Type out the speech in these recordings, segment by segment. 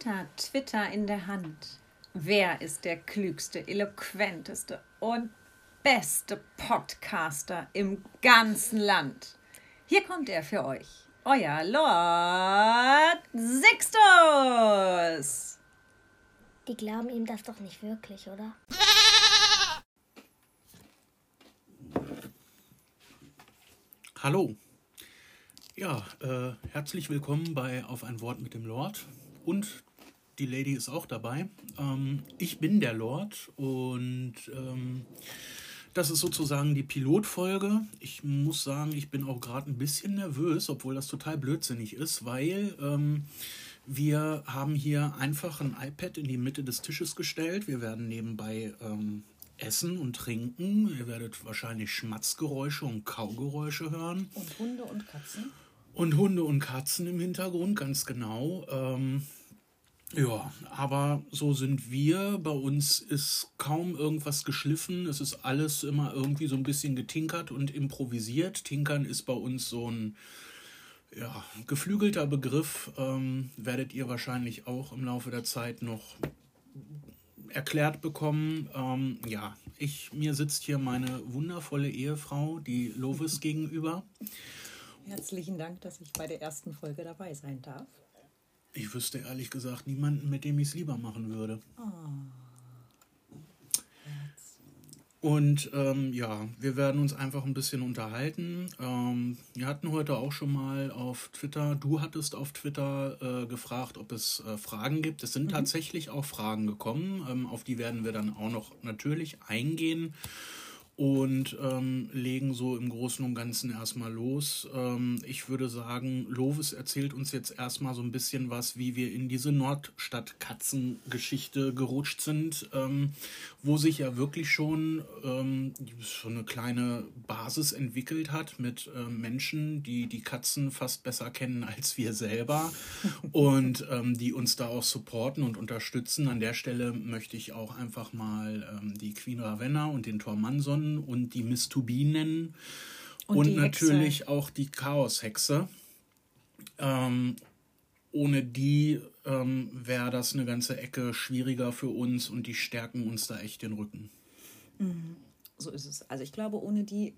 Twitter, Twitter in der Hand. Wer ist der klügste, eloquenteste und beste Podcaster im ganzen Land? Hier kommt er für euch. Euer Lord Sixtus. Die glauben ihm das doch nicht wirklich, oder? Hallo. Ja, äh, herzlich willkommen bei Auf ein Wort mit dem Lord. Und die Lady ist auch dabei. Ähm, ich bin der Lord und ähm, das ist sozusagen die Pilotfolge. Ich muss sagen, ich bin auch gerade ein bisschen nervös, obwohl das total blödsinnig ist, weil ähm, wir haben hier einfach ein iPad in die Mitte des Tisches gestellt. Wir werden nebenbei ähm, essen und trinken. Ihr werdet wahrscheinlich Schmatzgeräusche und Kaugeräusche hören. Und Hunde und Katzen. Und Hunde und Katzen im Hintergrund, ganz genau. Ähm, ja, aber so sind wir. Bei uns ist kaum irgendwas geschliffen. Es ist alles immer irgendwie so ein bisschen getinkert und improvisiert. Tinkern ist bei uns so ein ja, geflügelter Begriff. Ähm, werdet ihr wahrscheinlich auch im Laufe der Zeit noch erklärt bekommen. Ähm, ja, ich, mir sitzt hier meine wundervolle Ehefrau, die Lovis, gegenüber. Herzlichen Dank, dass ich bei der ersten Folge dabei sein darf. Ich wüsste ehrlich gesagt niemanden, mit dem ich es lieber machen würde. Und ähm, ja, wir werden uns einfach ein bisschen unterhalten. Ähm, wir hatten heute auch schon mal auf Twitter, du hattest auf Twitter äh, gefragt, ob es äh, Fragen gibt. Es sind tatsächlich auch Fragen gekommen, ähm, auf die werden wir dann auch noch natürlich eingehen und ähm, legen so im Großen und Ganzen erstmal los. Ähm, ich würde sagen, Lovis erzählt uns jetzt erstmal so ein bisschen was, wie wir in diese Nordstadt-Katzen-Geschichte gerutscht sind, ähm, wo sich ja wirklich schon ähm, so eine kleine Basis entwickelt hat mit äh, Menschen, die die Katzen fast besser kennen als wir selber und ähm, die uns da auch supporten und unterstützen. An der Stelle möchte ich auch einfach mal ähm, die Queen Ravenna und den Tor Und die nennen und, Und natürlich auch die Chaos-Hexe. Ähm, ohne die ähm, wäre das eine ganze Ecke schwieriger für uns und die stärken uns da echt den Rücken. So ist es. Also ich glaube, ohne die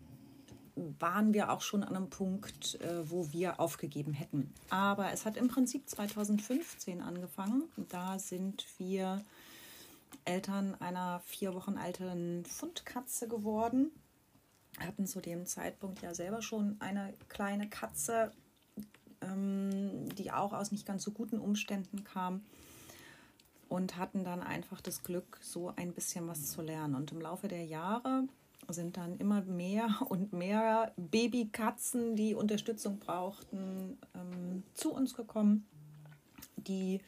waren wir auch schon an einem Punkt, äh, wo wir aufgegeben hätten. Aber es hat im Prinzip 2015 angefangen. Da sind wir Eltern einer vier Wochen alten Fundkatze geworden. Hatten zu dem Zeitpunkt ja selber schon eine kleine Katze, ähm, die auch aus nicht ganz so guten Umständen kam. Und hatten dann einfach das Glück, so ein bisschen was zu lernen. Und im Laufe der Jahre sind dann immer mehr und mehr Babykatzen, die Unterstützung brauchten, ähm, zu uns gekommen, die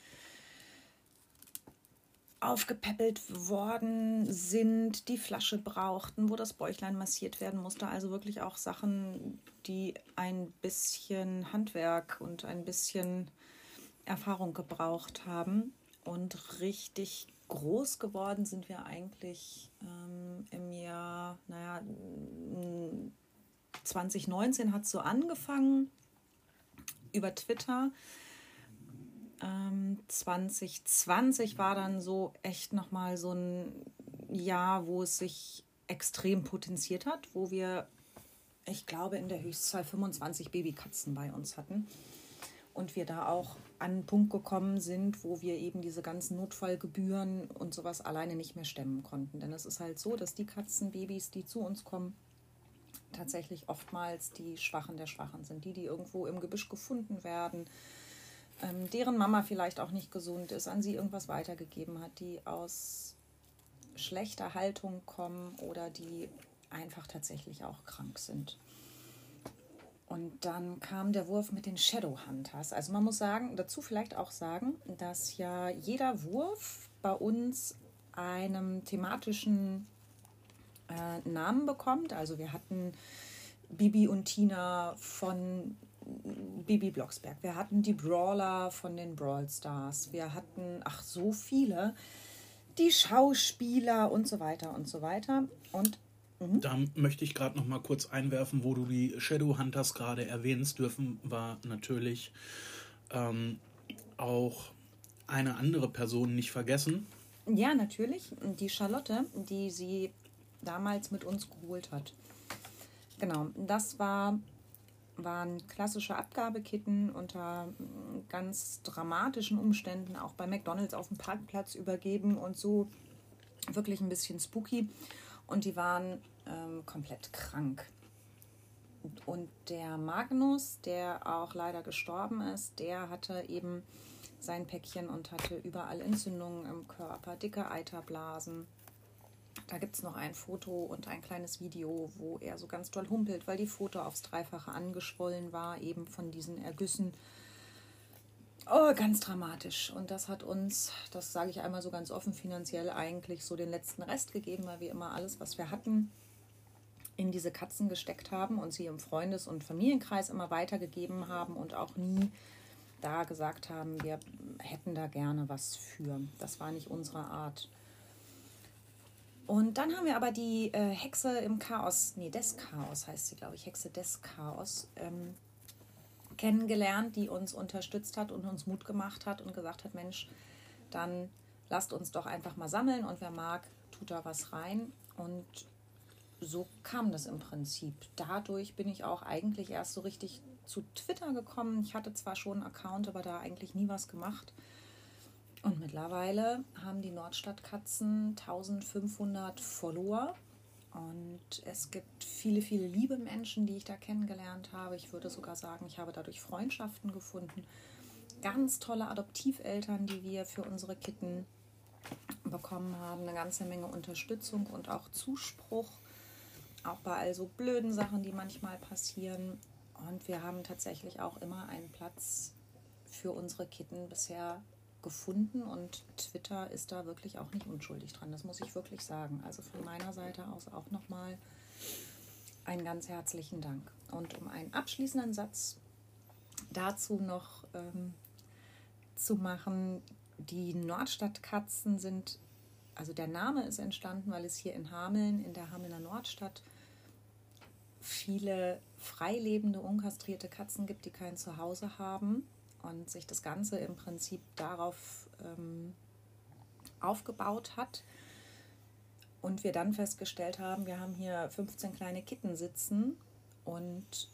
aufgepäppelt worden sind, die Flasche brauchten, wo das Bäuchlein massiert werden musste. Also wirklich auch Sachen, die ein bisschen Handwerk und ein bisschen Erfahrung gebraucht haben. Und richtig groß geworden sind wir eigentlich ähm, im Jahr, naja, 2019 hat es so angefangen über Twitter. Ähm, 2020 war dann so echt nochmal so ein Jahr, wo es sich extrem potenziert hat, wo wir, ich glaube, in der Höchstzahl 25 Babykatzen bei uns hatten. Und wir da auch an einen Punkt gekommen sind, wo wir eben diese ganzen Notfallgebühren und sowas alleine nicht mehr stemmen konnten. Denn es ist halt so, dass die Katzenbabys, die zu uns kommen, tatsächlich oftmals die Schwachen der Schwachen sind. Die, die irgendwo im Gebüsch gefunden werden, ähm, deren Mama vielleicht auch nicht gesund ist, an sie irgendwas weitergegeben hat, die aus schlechter Haltung kommen oder die einfach tatsächlich auch krank sind. Und dann kam der Wurf mit den Shadowhunters. Also man muss sagen, dazu vielleicht auch sagen, dass ja jeder Wurf bei uns einem thematischen äh, Namen bekommt. Also wir hatten Bibi und Tina von Bibi Blocksberg. Wir hatten die Brawler von den Brawl Stars. Wir hatten, ach, so viele. Die Schauspieler und so weiter und so weiter. Und Da möchte ich gerade noch mal kurz einwerfen, wo du die Shadowhunters gerade erwähnst, dürfen wir natürlich ähm, auch eine andere Person nicht vergessen. Ja, natürlich. Die Charlotte, die sie damals mit uns geholt hat. Genau, das war, waren klassische Abgabekitten unter ganz dramatischen Umständen, auch bei McDonalds auf dem Parkplatz übergeben und so wirklich ein bisschen spooky. Und die waren ähm, komplett krank. Und der Magnus, der auch leider gestorben ist, der hatte eben sein Päckchen und hatte überall Entzündungen im Körper, dicke Eiterblasen. Da gibt es noch ein Foto und ein kleines Video, wo er so ganz doll humpelt, weil die Foto aufs Dreifache angeschwollen war, eben von diesen Ergüssen. Oh, ganz dramatisch. Und das hat uns, das sage ich einmal so ganz offen, finanziell eigentlich so den letzten Rest gegeben, weil wir immer alles, was wir hatten, in diese Katzen gesteckt haben und sie im Freundes- und Familienkreis immer weitergegeben haben und auch nie da gesagt haben, wir hätten da gerne was für. Das war nicht unsere Art. Und dann haben wir aber die äh, Hexe im Chaos, nee, des Chaos heißt sie, glaube ich, Hexe des Chaos, ähm, kennengelernt, die uns unterstützt hat und uns Mut gemacht hat und gesagt hat, Mensch, dann lasst uns doch einfach mal sammeln und wer mag, tut da was rein. Und so kam das im Prinzip. Dadurch bin ich auch eigentlich erst so richtig zu Twitter gekommen. Ich hatte zwar schon einen Account, aber da eigentlich nie was gemacht. Und mittlerweile haben die Nordstadtkatzen 1500 Follower. Und es gibt viele, viele liebe Menschen, die ich da kennengelernt habe. Ich würde sogar sagen, ich habe dadurch Freundschaften gefunden. Ganz tolle Adoptiveltern, die wir für unsere Kitten bekommen haben. Eine ganze Menge Unterstützung und auch Zuspruch. Auch bei all so blöden Sachen, die manchmal passieren. Und wir haben tatsächlich auch immer einen Platz für unsere Kitten bisher gefunden und Twitter ist da wirklich auch nicht unschuldig dran. Das muss ich wirklich sagen. Also von meiner Seite aus auch nochmal einen ganz herzlichen Dank. Und um einen abschließenden Satz dazu noch ähm, zu machen, die Nordstadtkatzen sind, also der Name ist entstanden, weil es hier in Hameln, in der Hamelner Nordstadt, viele freilebende, unkastrierte Katzen gibt, die kein Zuhause haben und sich das Ganze im Prinzip darauf ähm, aufgebaut hat. Und wir dann festgestellt haben, wir haben hier 15 kleine Kitten sitzen und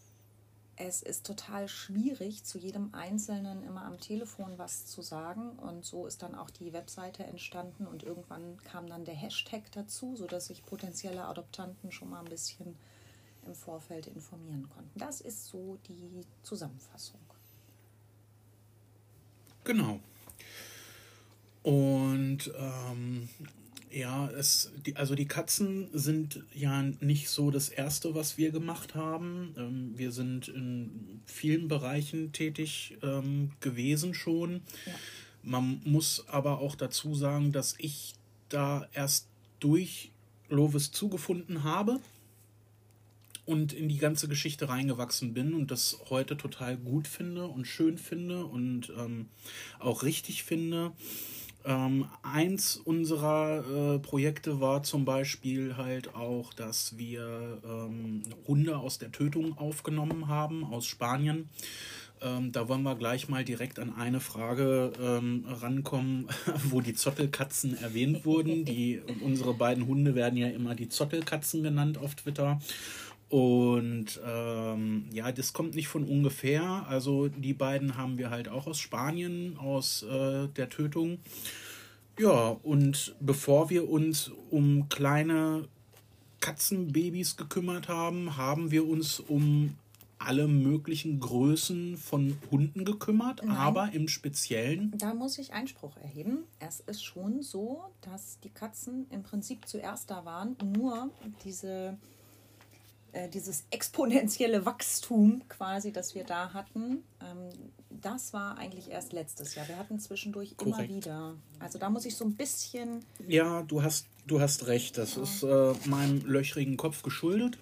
es ist total schwierig, zu jedem Einzelnen immer am Telefon was zu sagen. Und so ist dann auch die Webseite entstanden und irgendwann kam dann der Hashtag dazu, sodass sich potenzielle Adoptanten schon mal ein bisschen im Vorfeld informieren konnten. Das ist so die Zusammenfassung. Genau. Und ähm, ja, es, die, also die Katzen sind ja nicht so das Erste, was wir gemacht haben. Ähm, wir sind in vielen Bereichen tätig ähm, gewesen schon. Ja. Man muss aber auch dazu sagen, dass ich da erst durch Lovis zugefunden habe und in die ganze Geschichte reingewachsen bin und das heute total gut finde und schön finde und ähm, auch richtig finde. Ähm, eins unserer äh, Projekte war zum Beispiel halt auch, dass wir ähm, Hunde aus der Tötung aufgenommen haben, aus Spanien. Ähm, da wollen wir gleich mal direkt an eine Frage ähm, rankommen, wo die Zottelkatzen erwähnt wurden. Die, unsere beiden Hunde werden ja immer die Zottelkatzen genannt auf Twitter. Und ähm, ja, das kommt nicht von ungefähr. Also die beiden haben wir halt auch aus Spanien, aus äh, der Tötung. Ja, und bevor wir uns um kleine Katzenbabys gekümmert haben, haben wir uns um alle möglichen Größen von Hunden gekümmert, Nein. aber im Speziellen. Da muss ich Einspruch erheben. Es ist schon so, dass die Katzen im Prinzip zuerst da waren, nur diese äh, dieses exponentielle Wachstum quasi, das wir da hatten, ähm, das war eigentlich erst letztes Jahr. Wir hatten zwischendurch Korrekt. immer wieder. Also da muss ich so ein bisschen. Ja, du hast, du hast recht. Das ja. ist äh, meinem löchrigen Kopf geschuldet.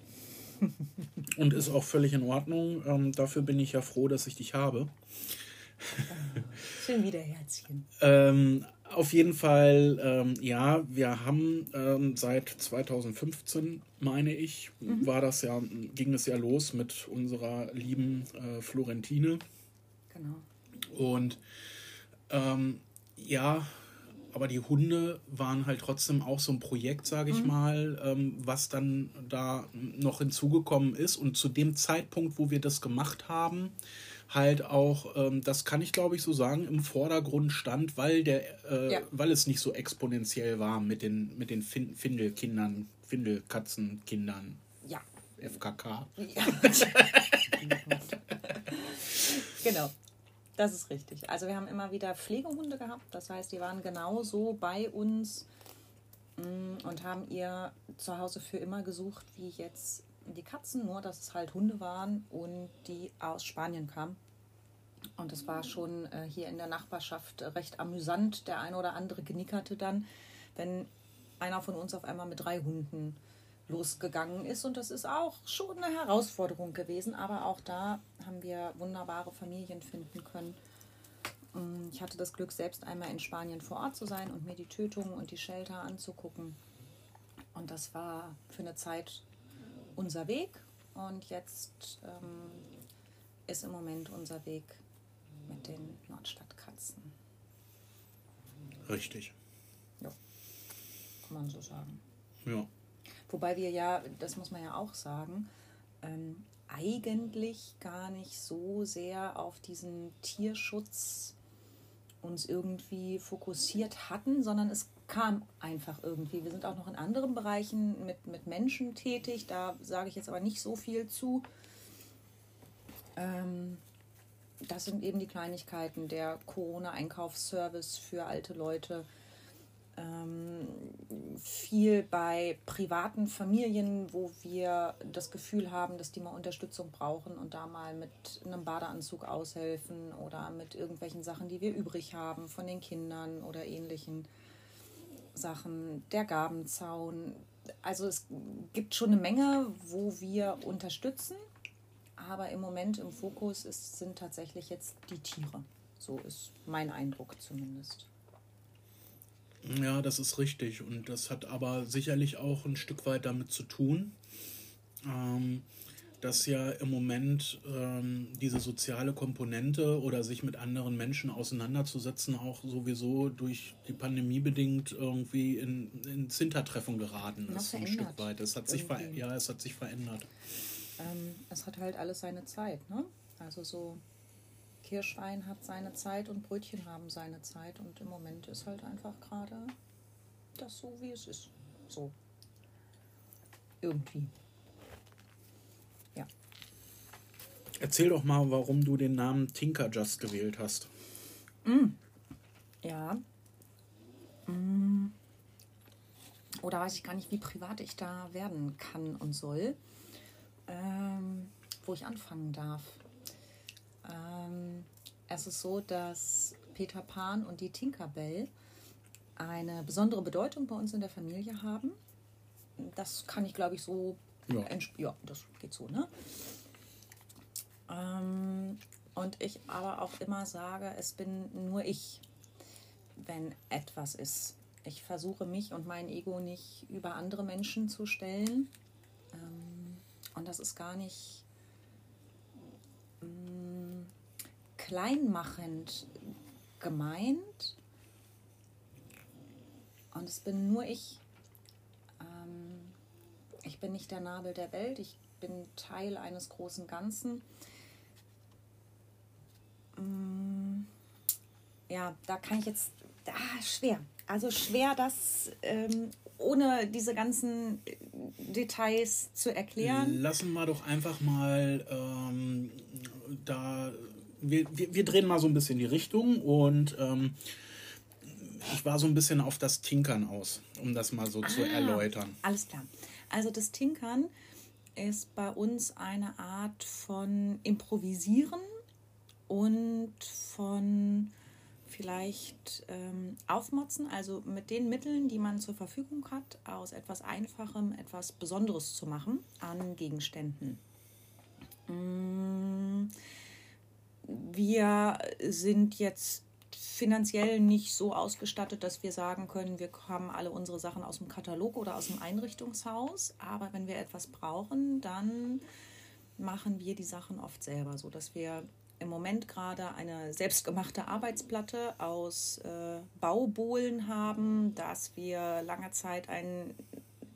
und ist auch völlig in Ordnung. Ähm, dafür bin ich ja froh, dass ich dich habe. Schön wieder, Herzchen. ähm, auf jeden Fall, ähm, ja, wir haben ähm, seit 2015, meine ich, mhm. war das ja, ging es ja los mit unserer lieben äh, Florentine. Genau. Und ähm, Ja, aber die Hunde waren halt trotzdem auch so ein Projekt, sage ich mhm. mal, ähm, was dann da noch hinzugekommen ist. Und zu dem Zeitpunkt, wo wir das gemacht haben, halt auch, ähm, das kann ich glaube ich so sagen, im Vordergrund stand, weil der, äh, ja. weil es nicht so exponentiell war mit den, mit den fin Findelkindern, Findelkatzenkindern. Ja. FKK. Ja. genau. Das ist richtig. Also wir haben immer wieder Pflegehunde gehabt. Das heißt, die waren genauso bei uns mm, und haben ihr Zuhause für immer gesucht, wie jetzt die Katzen, nur dass es halt Hunde waren und die aus Spanien kamen. Und es war schon äh, hier in der Nachbarschaft recht amüsant. Der eine oder andere genickerte dann, wenn einer von uns auf einmal mit drei Hunden losgegangen ist. Und das ist auch schon eine Herausforderung gewesen. Aber auch da haben wir wunderbare Familien finden können. Mm, ich hatte das Glück, selbst einmal in Spanien vor Ort zu sein und mir die Tötungen und die Shelter anzugucken. Und das war für eine Zeit unser Weg. Und jetzt ähm, ist im Moment unser Weg mit den Nordstadtkatzen. Richtig. Ja, kann man so sagen. Ja. Wobei wir ja, das muss man ja auch sagen, ähm, eigentlich gar nicht so sehr auf diesen Tierschutz uns irgendwie fokussiert hatten, sondern es kam einfach irgendwie. Wir sind auch noch in anderen Bereichen mit, mit Menschen tätig, da sage ich jetzt aber nicht so viel zu. Ähm, das sind eben die Kleinigkeiten, der Corona-Einkaufsservice für alte Leute, ähm, viel bei privaten Familien, wo wir das Gefühl haben, dass die mal Unterstützung brauchen und da mal mit einem Badeanzug aushelfen oder mit irgendwelchen Sachen, die wir übrig haben von den Kindern oder ähnlichen Sachen, der Gabenzaun. Also es gibt schon eine Menge, wo wir unterstützen, aber im Moment im Fokus ist, sind tatsächlich jetzt die Tiere. So ist mein Eindruck zumindest. Ja, das ist richtig. Und das hat aber sicherlich auch ein Stück weit damit zu tun, ähm, dass ja im Moment ähm, diese soziale Komponente oder sich mit anderen Menschen auseinanderzusetzen auch sowieso durch die Pandemie bedingt irgendwie in, ins Hintertreffen geraten ist, ein Stück weit. Es hat sich ja, es hat sich verändert. Ähm, es hat halt alles seine Zeit, ne? Also so Kirschwein hat seine Zeit und Brötchen haben seine Zeit. Und im Moment ist halt einfach gerade das so, wie es ist. So. Irgendwie. Ja. Erzähl doch mal, warum du den Namen Tinker Just gewählt hast. Mm. Ja. Mm. Oder weiß ich gar nicht, wie privat ich da werden kann und soll. Ähm, wo ich anfangen darf. Ähm, es ist so, dass Peter Pan und die Tinkerbell eine besondere Bedeutung bei uns in der Familie haben. Das kann ich, glaube ich, so. Ja. ja, das geht so, ne? Ähm, und ich aber auch immer sage, es bin nur ich, wenn etwas ist. Ich versuche mich und mein Ego nicht über andere Menschen zu stellen. Ähm, und das ist gar nicht kleinmachend gemeint. Und es bin nur ich. Ähm, ich bin nicht der Nabel der Welt, ich bin Teil eines großen Ganzen. Ja, da kann ich jetzt. Ah, schwer. Also schwer, das ähm, ohne diese ganzen Details zu erklären. Lassen wir doch einfach mal ähm, da wir, wir, wir, drehen mal so ein bisschen die Richtung und ähm, ich war so ein bisschen auf das Tinkern aus, um das mal so ah, zu erläutern. Alles klar. Also das Tinkern ist bei uns eine Art von Improvisieren und von vielleicht ähm, aufmotzen, also mit den Mitteln, die man zur Verfügung hat, aus etwas Einfachem etwas Besonderes zu machen an Gegenständen. Mmh wir sind jetzt finanziell nicht so ausgestattet, dass wir sagen können, wir haben alle unsere Sachen aus dem Katalog oder aus dem Einrichtungshaus. Aber wenn wir etwas brauchen, dann machen wir die Sachen oft selber, so dass wir im Moment gerade eine selbstgemachte Arbeitsplatte aus äh, Baubohlen haben, dass wir lange Zeit einen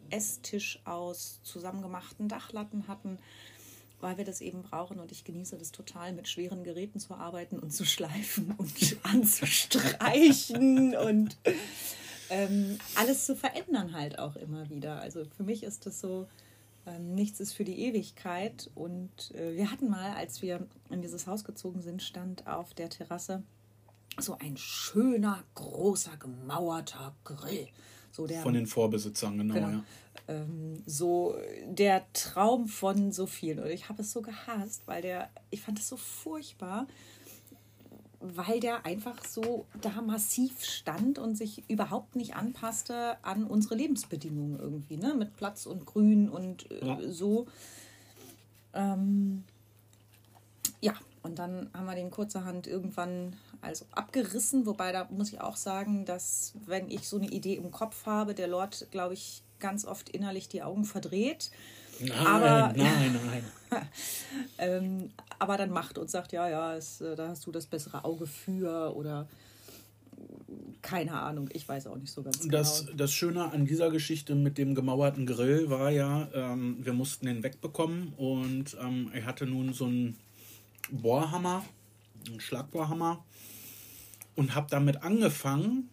Esstisch aus zusammengemachten Dachlatten hatten, weil wir das eben brauchen und ich genieße das total, mit schweren Geräten zu arbeiten und zu schleifen und anzustreichen und ähm, alles zu verändern halt auch immer wieder. Also für mich ist das so, ähm, nichts ist für die Ewigkeit. Und äh, wir hatten mal, als wir in dieses Haus gezogen sind, stand auf der Terrasse so ein schöner, großer, gemauerter Grill. So der, von den Vorbesitzern, genau, genau. ja. Ähm, so der Traum von so vielen. Und ich habe es so gehasst, weil der, ich fand es so furchtbar weil der einfach so da massiv stand und sich überhaupt nicht anpasste an unsere Lebensbedingungen irgendwie, ne? Mit Platz und Grün und äh, ja. so. Ähm, ja, und dann haben wir den kurzerhand irgendwann also abgerissen, wobei da muss ich auch sagen, dass wenn ich so eine Idee im Kopf habe, der Lord, glaube ich, ganz oft innerlich die Augen verdreht Nein, aber, nein, nein. ähm, aber dann macht und sagt, ja, ja, es, äh, da hast du das bessere Auge für oder keine Ahnung, ich weiß auch nicht so ganz das, genau. Das Schöne an dieser Geschichte mit dem gemauerten Grill war ja, ähm, wir mussten den wegbekommen und ähm, er hatte nun so einen Bohrhammer, einen Schlagbohrhammer und habe damit angefangen,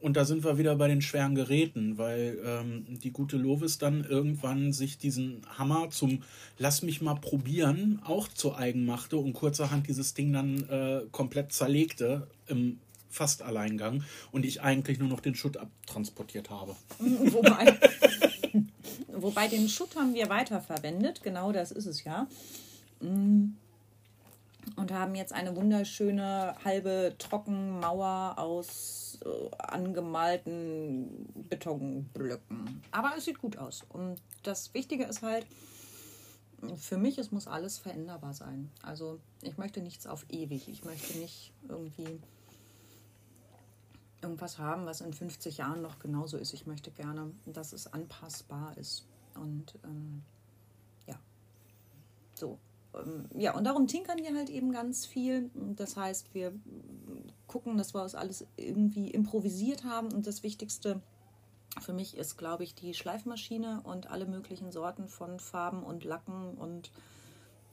und da sind wir wieder bei den schweren Geräten, weil ähm, die gute Lovis dann irgendwann sich diesen Hammer zum Lass mich mal probieren auch zu eigen machte und kurzerhand dieses Ding dann äh, komplett zerlegte im fast Alleingang und ich eigentlich nur noch den Schutt abtransportiert habe. Wobei, wobei den Schutt haben wir weiterverwendet, genau das ist es ja. Mm. Und haben jetzt eine wunderschöne halbe Trockenmauer aus äh, angemalten Betonblöcken. Aber es sieht gut aus. Und das Wichtige ist halt, für mich, es muss alles veränderbar sein. Also ich möchte nichts auf ewig. Ich möchte nicht irgendwie irgendwas haben, was in 50 Jahren noch genauso ist. Ich möchte gerne, dass es anpassbar ist. Und ähm, ja, so. Ähm, ja, und darum tinkern wir halt eben ganz viel. Das heißt, wir gucken, dass wir das alles irgendwie improvisiert haben. Und das Wichtigste für mich ist, glaube ich, die Schleifmaschine und alle möglichen Sorten von Farben und Lacken und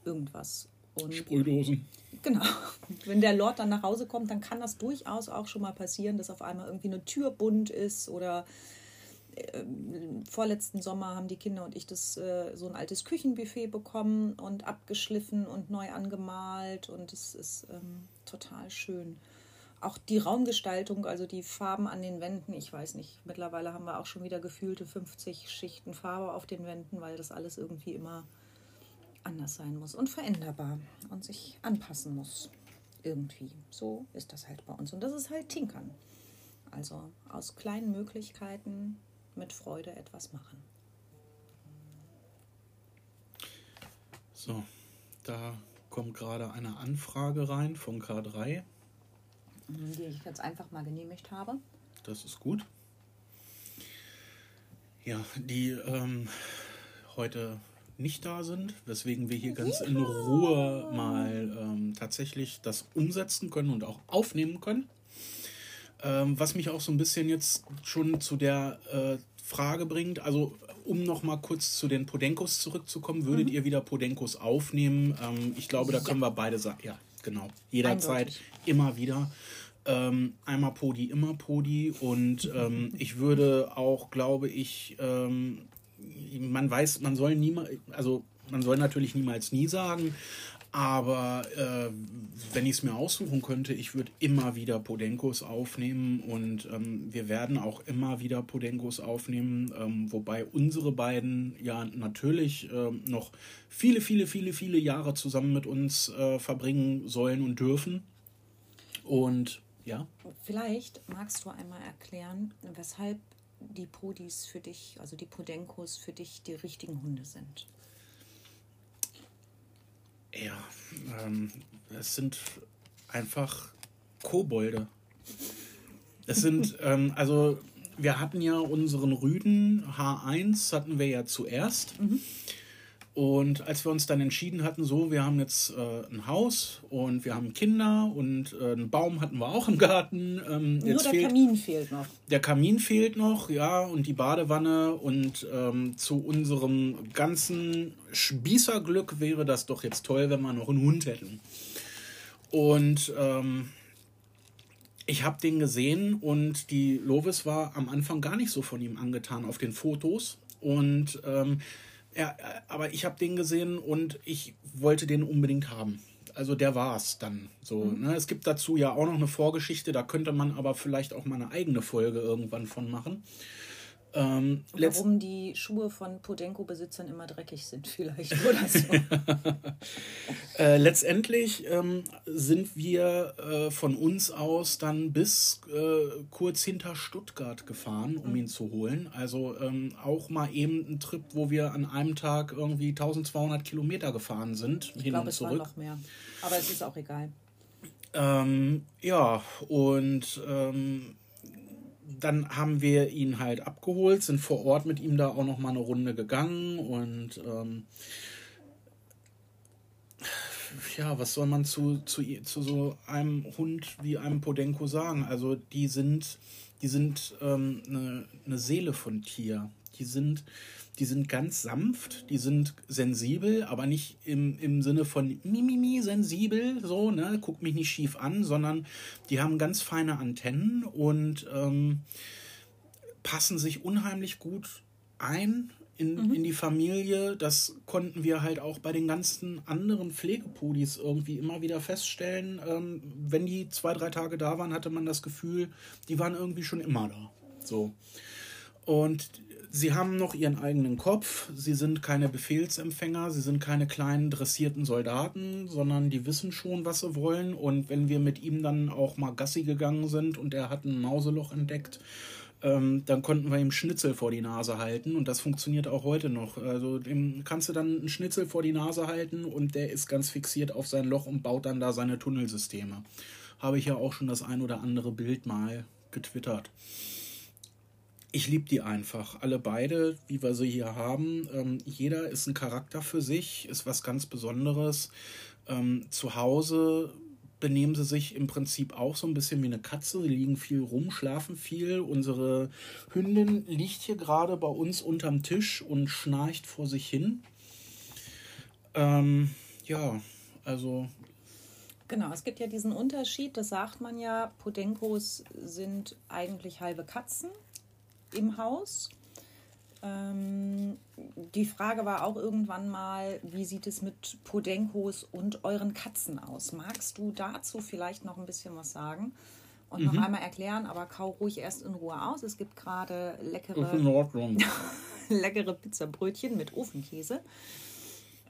irgendwas. Und Sprühdosen. Genau. Wenn der Lord dann nach Hause kommt, dann kann das durchaus auch schon mal passieren, dass auf einmal irgendwie eine Tür bunt ist oder äh, vorletzten Sommer haben die Kinder und ich das äh, so ein altes Küchenbuffet bekommen und abgeschliffen und neu angemalt und es ist ähm, total schön auch die Raumgestaltung, also die Farben an den Wänden, ich weiß nicht, mittlerweile haben wir auch schon wieder gefühlte 50 Schichten Farbe auf den Wänden, weil das alles irgendwie immer anders sein muss und veränderbar und sich anpassen muss. Irgendwie. So ist das halt bei uns. Und das ist halt Tinkern. Also aus kleinen Möglichkeiten mit Freude etwas machen. So, da kommt gerade eine Anfrage rein von K3 die ich jetzt einfach mal genehmigt habe. Das ist gut. Ja, die ähm, heute nicht da sind, weswegen wir hier ganz in Ruhe mal ähm, tatsächlich das umsetzen können und auch aufnehmen können. Ähm, was mich auch so ein bisschen jetzt schon zu der äh, Frage bringt, also um noch mal kurz zu den Podenkos zurückzukommen, würdet mhm. ihr wieder Podenkos aufnehmen? Ähm, ich glaube, da können wir beide sagen, ja, genau, jederzeit, Eindeutig. immer wieder. Ähm, einmal Podi, immer Podi. Und ähm, ich würde auch, glaube ich, ähm, man weiß, man soll niemals, also man soll natürlich niemals nie sagen, aber äh, wenn ich es mir aussuchen könnte, ich würde immer wieder Podenkos aufnehmen und ähm, wir werden auch immer wieder Podenkos aufnehmen, ähm, wobei unsere beiden ja natürlich äh, noch viele, viele, viele, viele Jahre zusammen mit uns äh, verbringen sollen und dürfen. Und ja. Vielleicht magst du einmal erklären, weshalb die Podis für dich, also die Podenkos für dich die richtigen Hunde sind. Ja, ähm, es sind einfach Kobolde. Es sind, ähm, also wir hatten ja unseren Rüden H1 hatten wir ja zuerst. Mhm. Und als wir uns dann entschieden hatten, so, wir haben jetzt äh, ein Haus und wir haben Kinder und äh, einen Baum hatten wir auch im Garten. Ähm, Nur jetzt der fehlt, Kamin fehlt noch. der Kamin fehlt noch, ja, und die Badewanne. Und ähm, zu unserem ganzen Spießerglück wäre das doch jetzt toll, wenn wir noch einen Hund hätten. Und ähm, ich habe den gesehen und die Lovis war am Anfang gar nicht so von ihm angetan auf den Fotos. Und ähm, ja, aber ich habe den gesehen und ich wollte den unbedingt haben. Also der war es dann so. Ne? Es gibt dazu ja auch noch eine Vorgeschichte, da könnte man aber vielleicht auch mal eine eigene Folge irgendwann von machen. Ähm, Warum die Schuhe von Podenko-Besitzern immer dreckig sind, vielleicht oder so. Äh, letztendlich ähm, sind wir äh, von uns aus dann bis äh, kurz hinter Stuttgart gefahren, um ihn zu holen. Also ähm, auch mal eben ein Trip, wo wir an einem Tag irgendwie 1200 Kilometer gefahren sind, Ich hin glaube, und es war zurück. noch mehr. Aber es ist auch egal. Ähm, ja, und ähm, dann haben wir ihn halt abgeholt, sind vor Ort mit ihm da auch noch mal eine Runde gegangen und ähm, ja, was soll man zu, zu, zu so einem Hund wie einem Podenko sagen? Also die sind, die sind ähm, eine, eine Seele von Tier. Die sind, die sind ganz sanft, die sind sensibel, aber nicht im, im Sinne von mimimi sensibel, so, ne, guck mich nicht schief an, sondern die haben ganz feine Antennen und ähm, passen sich unheimlich gut ein in, in die Familie. Das konnten wir halt auch bei den ganzen anderen Pflegepudis irgendwie immer wieder feststellen. Ähm, wenn die zwei, drei Tage da waren, hatte man das Gefühl, die waren irgendwie schon immer da. So. Und sie haben noch ihren eigenen Kopf. Sie sind keine Befehlsempfänger. Sie sind keine kleinen dressierten Soldaten, sondern die wissen schon, was sie wollen. Und wenn wir mit ihm dann auch mal Gassi gegangen sind und er hat ein Mauseloch entdeckt, ähm, dann konnten wir ihm Schnitzel vor die Nase halten und das funktioniert auch heute noch. Also dem kannst du dann einen Schnitzel vor die Nase halten und der ist ganz fixiert auf sein Loch und baut dann da seine Tunnelsysteme. Habe ich ja auch schon das ein oder andere Bild mal getwittert. Ich liebe die einfach, alle beide, wie wir sie hier haben. Ähm, jeder ist ein Charakter für sich, ist was ganz Besonderes. Ähm, zu Hause benehmen sie sich im Prinzip auch so ein bisschen wie eine Katze. Sie liegen viel rum, schlafen viel. Unsere Hündin liegt hier gerade bei uns unterm Tisch und schnarcht vor sich hin. Ähm, ja, also Genau, es gibt ja diesen Unterschied, das sagt man ja, Podenkos sind eigentlich halbe Katzen im Haus. Ähm, die Frage war auch irgendwann mal, wie sieht es mit Podenkos und euren Katzen aus? Magst du dazu vielleicht noch ein bisschen was sagen? Und noch einmal erklären, aber kau ruhig erst in Ruhe aus. Es gibt gerade leckere, leckere Pizzabrötchen mit Ofenkäse.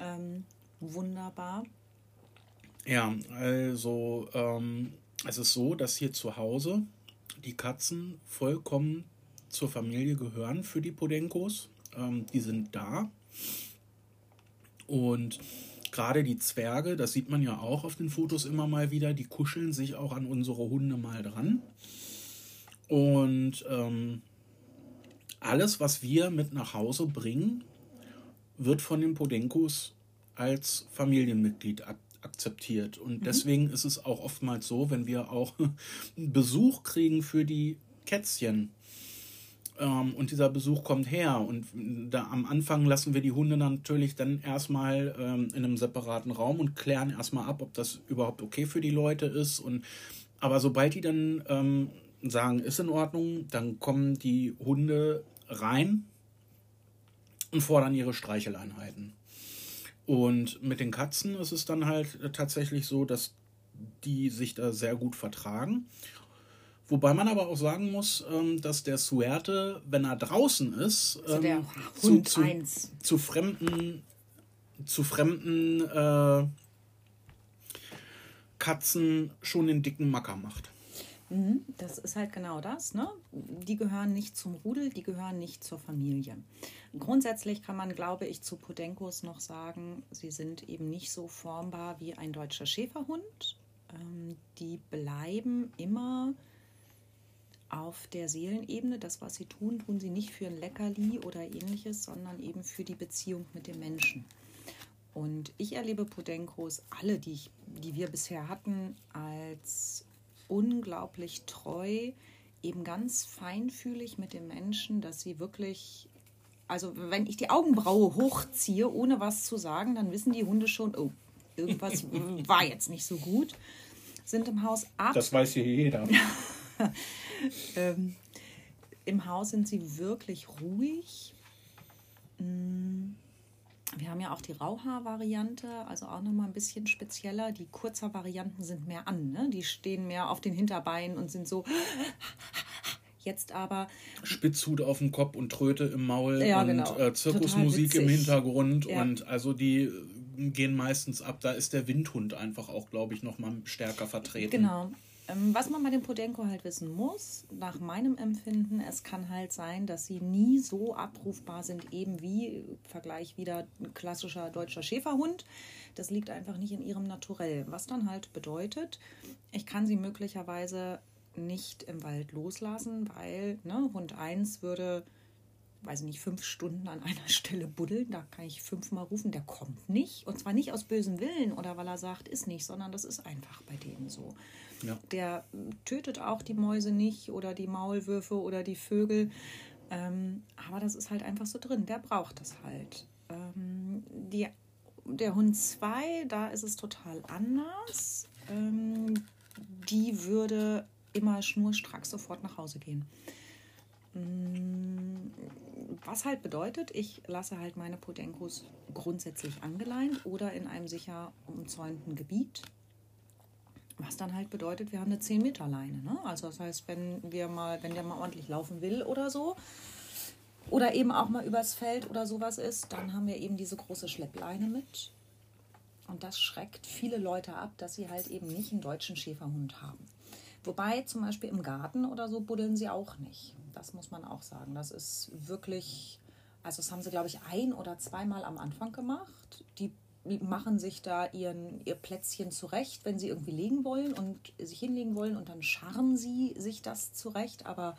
Ähm, wunderbar. Ja, also ähm, es ist so, dass hier zu Hause die Katzen vollkommen zur Familie gehören für die Podenkos. Ähm, die sind da. Und gerade die Zwerge, das sieht man ja auch auf den Fotos immer mal wieder, die kuscheln sich auch an unsere Hunde mal dran. Und ähm, alles, was wir mit nach Hause bringen, wird von den Podenkos als Familienmitglied ak akzeptiert. Und deswegen ist es auch oftmals so, wenn wir auch Besuch kriegen für die Kätzchen, ähm, und dieser Besuch kommt her. Und da am Anfang lassen wir die Hunde natürlich dann erstmal ähm, in einem separaten Raum und klären erstmal ab, ob das überhaupt okay für die Leute ist. Und aber sobald die dann ähm, sagen, ist in Ordnung, dann kommen die Hunde rein und fordern ihre Streicheleinheiten. Und mit den Katzen ist es dann halt tatsächlich so, dass die sich da sehr gut vertragen. Wobei man aber auch sagen muss, ähm, dass der Suerte, wenn er draußen ist, Also ähm, zu, zu, zu fremden, zu fremden äh, Katzen schon den dicken Macker macht. Mhm, Das ist halt genau das. Ne? Die gehören nicht zum Rudel, die gehören nicht zur Familie. Grundsätzlich kann man, glaube ich, zu Podenkos noch sagen, sie sind eben nicht so formbar wie ein deutscher Schäferhund. Ähm, die bleiben immer auf der Seelenebene. Das, was sie tun, tun sie nicht für ein Leckerli oder ähnliches, sondern eben für die Beziehung mit dem Menschen. Und ich erlebe Podenkos, alle, die, ich, die wir bisher hatten, als unglaublich treu, eben ganz feinfühlig mit den Menschen, dass sie wirklich, also wenn ich die Augenbraue hochziehe, ohne was zu sagen, dann wissen die Hunde schon, oh, irgendwas war jetzt nicht so gut. Sind im Haus ab. Das weiß hier jeder. ähm, Im Haus sind sie wirklich ruhig. Mm, wir haben ja auch die Rauhaar-Variante, also auch nochmal ein bisschen spezieller. Die Kurzhaar-Varianten sind mehr an, ne? die stehen mehr auf den Hinterbeinen und sind so. Jetzt aber. Spitzhut auf dem Kopf und Tröte im Maul ja, und genau. äh, Zirkusmusik im Hintergrund. Ja. Und also die gehen meistens ab. Da ist der Windhund einfach auch, glaube ich, nochmal stärker vertreten. Genau. Ähm, was man bei dem Podenko halt wissen muss, nach meinem Empfinden, es kann halt sein, dass sie nie so abrufbar sind, eben wie Vergleich wieder ein klassischer deutscher Schäferhund. Das liegt einfach nicht in ihrem Naturell. Was dann halt bedeutet, ich kann sie möglicherweise nicht im Wald loslassen, weil ne, Hund 1 würde, weiß ich nicht, fünf Stunden an einer Stelle buddeln. Da kann ich fünfmal rufen, der kommt nicht. Und zwar nicht aus bösem Willen oder weil er sagt, ist nicht, sondern das ist einfach bei denen so. Ja. Der tötet auch die Mäuse nicht oder die Maulwürfe oder die Vögel. Ähm, aber das ist halt einfach so drin. Der braucht das halt. Ähm, die, der Hund 2, da ist es total anders. Ähm, die würde immer schnurstracks sofort nach Hause gehen. Mm, was halt bedeutet, ich lasse halt meine Podenkos grundsätzlich angeleint oder in einem sicher umzäunten Gebiet. Was dann halt bedeutet, wir haben eine 10 Meter Leine. Ne? Also das heißt, wenn wir mal, wenn der mal ordentlich laufen will oder so, oder eben auch mal übers Feld oder sowas ist, dann haben wir eben diese große Schleppleine mit. Und das schreckt viele Leute ab, dass sie halt eben nicht einen deutschen Schäferhund haben. Wobei zum Beispiel im Garten oder so buddeln sie auch nicht. Das muss man auch sagen. Das ist wirklich, also das haben sie, glaube ich, ein oder zweimal am Anfang gemacht. Die machen sich da ihren, ihr Plätzchen zurecht, wenn sie irgendwie legen wollen und sich hinlegen wollen und dann scharren sie sich das zurecht, aber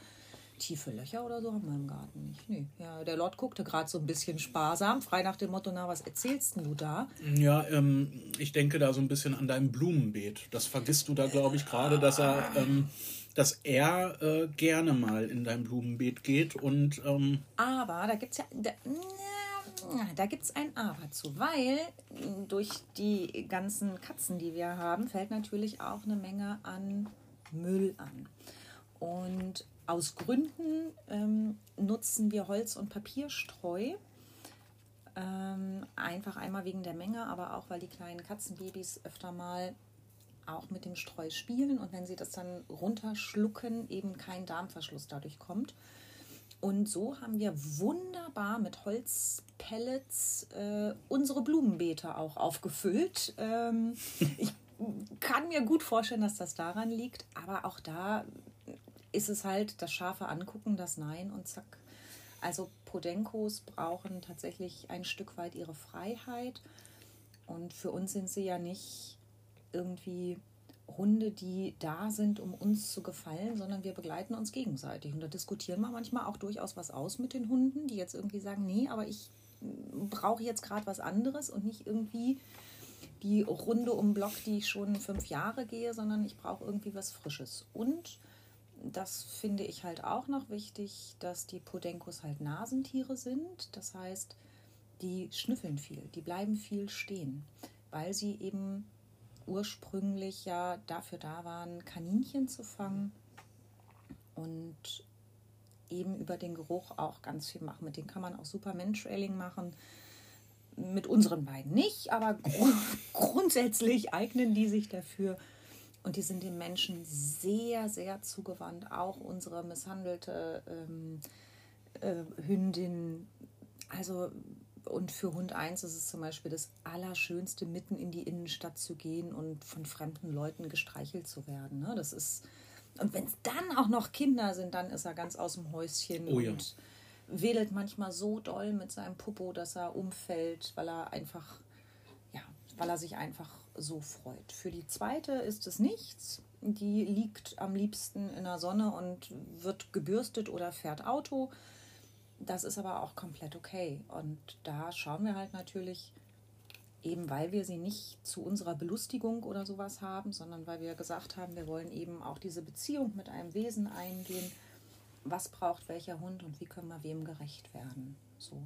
tiefe Löcher oder so haben wir im Garten nicht. Nee. Ja, der Lord guckte gerade so ein bisschen sparsam, frei nach dem Motto, na, was erzählst du da? Ja, ähm, ich denke da so ein bisschen an dein Blumenbeet. Das vergisst du da, glaube ich, gerade, dass er, ähm, dass er äh, gerne mal in dein Blumenbeet geht und. Ähm, aber da gibt es ja. Da, da gibt es ein Aber zu, weil durch die ganzen Katzen, die wir haben, fällt natürlich auch eine Menge an Müll an. Und aus Gründen ähm, nutzen wir Holz- und Papierstreu. Ähm, einfach einmal wegen der Menge, aber auch weil die kleinen Katzenbabys öfter mal auch mit dem Streu spielen und wenn sie das dann runterschlucken, eben kein Darmverschluss dadurch kommt. Und so haben wir wunderbar mit Holzpellets äh, unsere Blumenbeete auch aufgefüllt. Ähm, ich kann mir gut vorstellen, dass das daran liegt, aber auch da ist es halt das scharfe Angucken, das Nein und zack. Also Podenkos brauchen tatsächlich ein Stück weit ihre Freiheit. Und für uns sind sie ja nicht irgendwie Hunde, die da sind, um uns zu gefallen, sondern wir begleiten uns gegenseitig. Und da diskutieren wir manchmal auch durchaus was aus mit den Hunden, die jetzt irgendwie sagen, nee, aber ich brauche jetzt gerade was anderes und nicht irgendwie die Runde um Block, die ich schon fünf Jahre gehe, sondern ich brauche irgendwie was Frisches. Und das finde ich halt auch noch wichtig, dass die Podenkos halt Nasentiere sind. Das heißt, die schnüffeln viel, die bleiben viel stehen, weil sie eben ursprünglich ja dafür da waren, Kaninchen zu fangen und eben über den Geruch auch ganz viel machen. Mit denen kann man auch super Mentrailing machen. Mit unseren beiden nicht, aber gru grundsätzlich eignen die sich dafür. Und die sind den Menschen sehr, sehr zugewandt. Auch unsere misshandelte ähm, äh, Hündin. Also und für Hund 1 ist es zum Beispiel das Allerschönste, mitten in die Innenstadt zu gehen und von fremden Leuten gestreichelt zu werden. Ne? Das ist, und wenn es dann auch noch Kinder sind, dann ist er ganz aus dem Häuschen oh, ja. und wedelt manchmal so doll mit seinem Popo, dass er umfällt, weil er einfach, ja, weil er sich einfach so freut. Für die zweite ist es nichts. Die liegt am liebsten in der Sonne und wird gebürstet oder fährt Auto. Das ist aber auch komplett okay. Und da schauen wir halt natürlich eben weil wir sie nicht zu unserer Belustigung oder sowas haben, sondern weil wir gesagt haben, wir wollen eben auch diese Beziehung mit einem Wesen eingehen. Was braucht welcher Hund und wie können wir wem gerecht werden? So,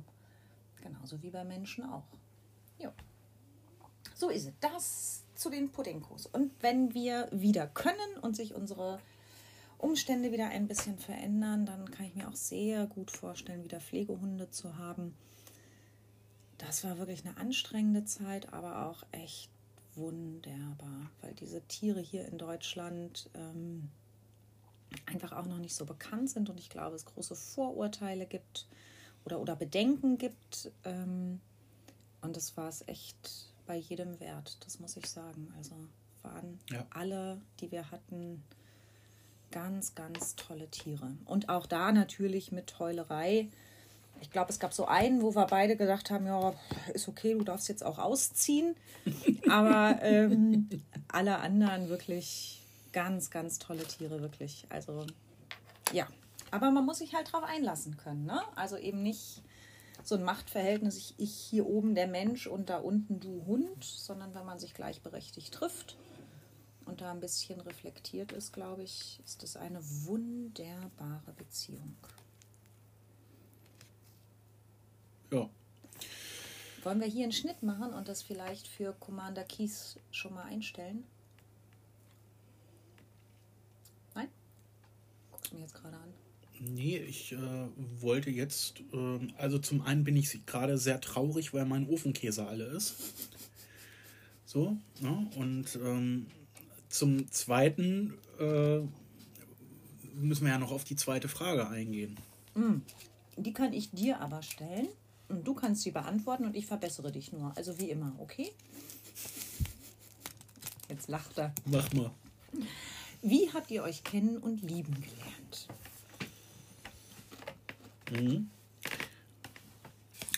genauso wie bei Menschen auch. Ja. So ist es. Das zu den Puddingkos. Und wenn wir wieder können und sich unsere Umstände wieder ein bisschen verändern, dann kann ich mir auch sehr gut vorstellen, wieder Pflegehunde zu haben das war wirklich eine anstrengende Zeit, aber auch echt wunderbar, weil diese Tiere hier in Deutschland ähm, einfach auch noch nicht so bekannt sind und ich glaube, es große Vorurteile gibt oder, oder Bedenken gibt. Ähm, und das war es echt bei jedem wert, das muss ich sagen. Also waren ja. alle, die wir hatten, ganz, ganz tolle Tiere. Und auch da natürlich mit Heulerei ich glaube, es gab so einen, wo wir beide gesagt haben, ja, ist okay, du darfst jetzt auch ausziehen. Aber ähm, alle anderen wirklich ganz, ganz tolle Tiere, wirklich. Also ja, aber man muss sich halt drauf einlassen können. Ne? Also eben nicht so ein Machtverhältnis, ich, ich hier oben der Mensch und da unten du Hund, sondern wenn man sich gleichberechtigt trifft und da ein bisschen reflektiert ist, glaube ich, ist das eine wunderbare Beziehung. Ja. Wollen wir hier einen Schnitt machen und das vielleicht für Commander Keys schon mal einstellen? Nein? Guckst du mir jetzt gerade an? Nee, ich äh, wollte jetzt, äh, also zum einen bin ich gerade sehr traurig, weil mein Ofenkäse alle ist. So, ne? und ähm, zum zweiten äh, müssen wir ja noch auf die zweite Frage eingehen. Mm. Die kann ich dir aber stellen. Und du kannst sie beantworten und ich verbessere dich nur. Also wie immer, okay? Jetzt lacht er. Mach mal. Wie habt ihr euch kennen und lieben gelernt? Mhm.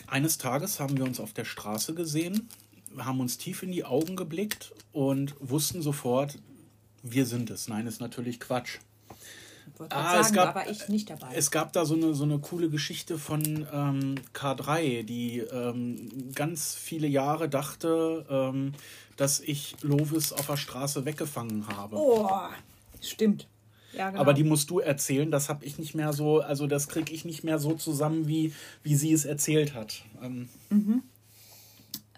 Eines Tages haben wir uns auf der Straße gesehen, haben uns tief in die Augen geblickt und wussten sofort, wir sind es. Nein, ist natürlich Quatsch. Ah, sagen, es gab, da war ich nicht dabei. Es gab da so eine, so eine coole Geschichte von ähm, K3, die ähm, ganz viele Jahre dachte, ähm, dass ich Lovis auf der Straße weggefangen habe. Oh, stimmt. Ja, genau. Aber die musst du erzählen, das habe ich nicht mehr so, also das kriege ich nicht mehr so zusammen, wie, wie sie es erzählt hat. Ähm, mhm.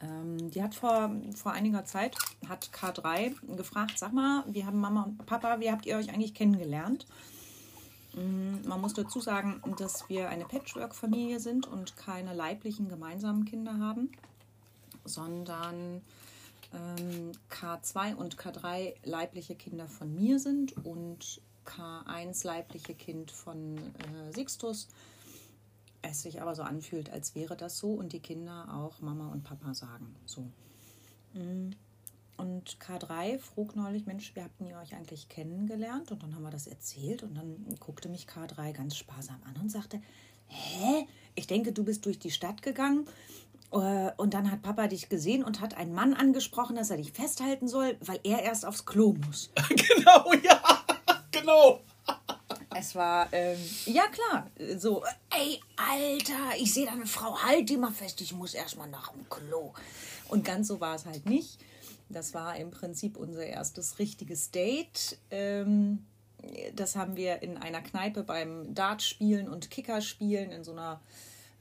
Ähm, die hat vor, vor einiger Zeit, hat K3 gefragt, sag mal, wie haben Mama und Papa, wie habt ihr euch eigentlich kennengelernt? Mm, man muss dazu sagen, dass wir eine Patchwork-Familie sind und keine leiblichen gemeinsamen Kinder haben, sondern ähm, K2 und K3 leibliche Kinder von mir sind und K1 leibliche Kind von äh, Sixtus. Es sich aber so anfühlt, als wäre das so und die Kinder auch Mama und Papa sagen. So. Mhm. Und K3 frug neulich, Mensch, wie habt ihr euch eigentlich kennengelernt? Und dann haben wir das erzählt und dann guckte mich K3 ganz sparsam an und sagte, hä? Ich denke, du bist durch die Stadt gegangen äh, und dann hat Papa dich gesehen und hat einen Mann angesprochen, dass er dich festhalten soll, weil er erst aufs Klo muss. genau, ja, genau. Es war, ähm, ja klar, so, ey, Alter, ich sehe deine Frau, halt die mal fest, ich muss erstmal nach dem Klo. Und ganz so war es halt nicht. Das war im Prinzip unser erstes richtiges Date. Ähm, das haben wir in einer Kneipe beim Dartspielen und Kickerspielen in so einer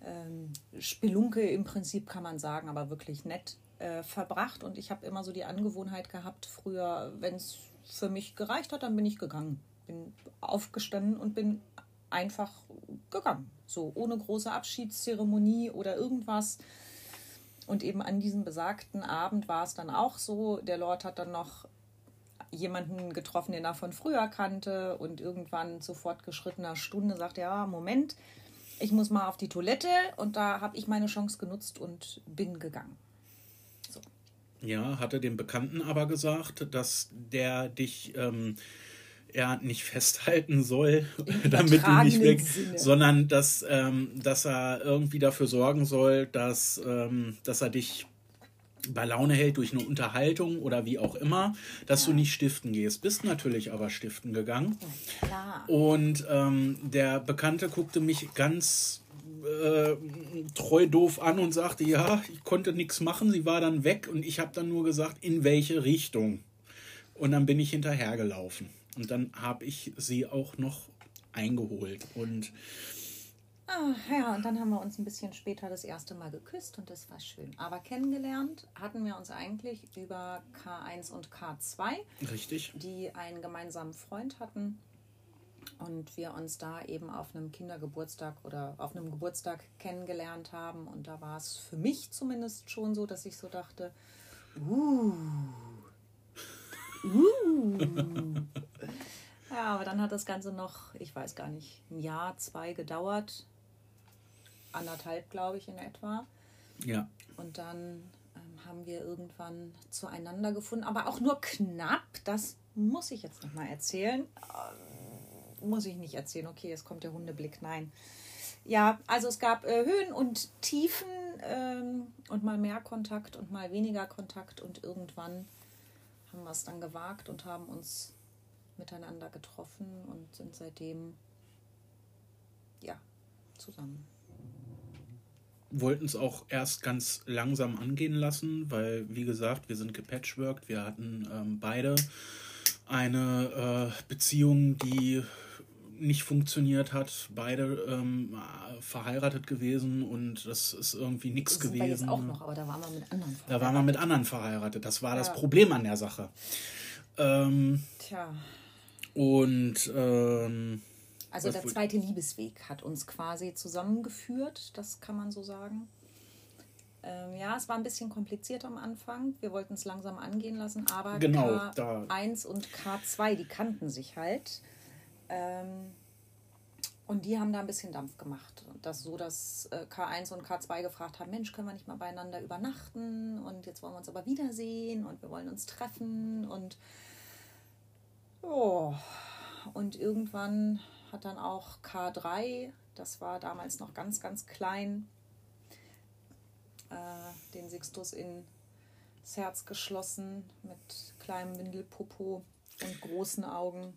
ähm, Spelunke im Prinzip kann man sagen, aber wirklich nett äh, verbracht. Und ich habe immer so die Angewohnheit gehabt, früher, wenn es für mich gereicht hat, dann bin ich gegangen. Bin aufgestanden und bin einfach gegangen. So ohne große Abschiedszeremonie oder irgendwas. Und eben an diesem besagten Abend war es dann auch so, der Lord hat dann noch jemanden getroffen, den er von früher kannte und irgendwann zu fortgeschrittener Stunde sagte, ja, Moment, ich muss mal auf die Toilette und da habe ich meine Chance genutzt und bin gegangen. So. Ja, hatte dem Bekannten aber gesagt, dass der dich ähm, er nicht festhalten soll, damit du nicht weg, Sinne. sondern dass, ähm, dass er irgendwie dafür sorgen soll, dass, ähm, dass er dich bei Laune hält durch eine Unterhaltung oder wie auch immer, dass ja. du nicht stiften gehst. Bist natürlich aber stiften gegangen. Ja, Und ähm, der Bekannte guckte mich ganz äh, treu doof an und sagte, ja, ich konnte nichts machen. Sie war dann weg und ich habe dann nur gesagt, in welche Richtung. Und dann bin ich hinterhergelaufen. Und dann habe ich sie auch noch eingeholt. Und Ah, ja, und dann haben wir uns ein bisschen später das erste Mal geküsst und das war schön. Aber kennengelernt hatten wir uns eigentlich über K1 und K2, richtig. die einen gemeinsamen Freund hatten. Und wir uns da eben auf einem Kindergeburtstag oder auf einem Geburtstag kennengelernt haben. Und da war es für mich zumindest schon so, dass ich so dachte, uh, uh. Ja, aber dann hat das Ganze noch, ich weiß gar nicht, ein Jahr, zwei gedauert. Anderthalb, glaube ich, in etwa. Ja. Und dann ähm, haben wir irgendwann zueinander gefunden, aber auch nur knapp. Das muss ich jetzt nochmal erzählen. Ähm, muss ich nicht erzählen. Okay, jetzt kommt der Hundeblick. Nein. Ja, also es gab äh, Höhen und Tiefen ähm, und mal mehr Kontakt und mal weniger Kontakt. Und irgendwann haben wir es dann gewagt und haben uns miteinander getroffen und sind seitdem ja zusammen wollten es auch erst ganz langsam angehen lassen, weil, wie gesagt, wir sind gepatchworked. Wir hatten ähm, beide eine äh, Beziehung, die nicht funktioniert hat. Beide ähm, verheiratet gewesen und das ist irgendwie nichts gewesen. Wir jetzt auch noch, aber da waren wir mit anderen verheiratet. Da waren wir mit anderen verheiratet. Das war ja. das Problem an der Sache. Ähm, Tja. Und ähm, also der zweite Liebesweg hat uns quasi zusammengeführt, das kann man so sagen. Ähm, ja, es war ein bisschen kompliziert am Anfang. Wir wollten es langsam angehen lassen, aber genau, K1 da. und K2, die kannten sich halt. Ähm, und die haben da ein bisschen Dampf gemacht. Das so, dass äh, K1 und K2 gefragt haben, Mensch, können wir nicht mal beieinander übernachten? Und jetzt wollen wir uns aber wiedersehen und wir wollen uns treffen. Und oh, und irgendwann hat dann auch K3, das war damals noch ganz, ganz klein, äh, den Sixtus ins Herz geschlossen mit kleinem Windelpopo und großen Augen.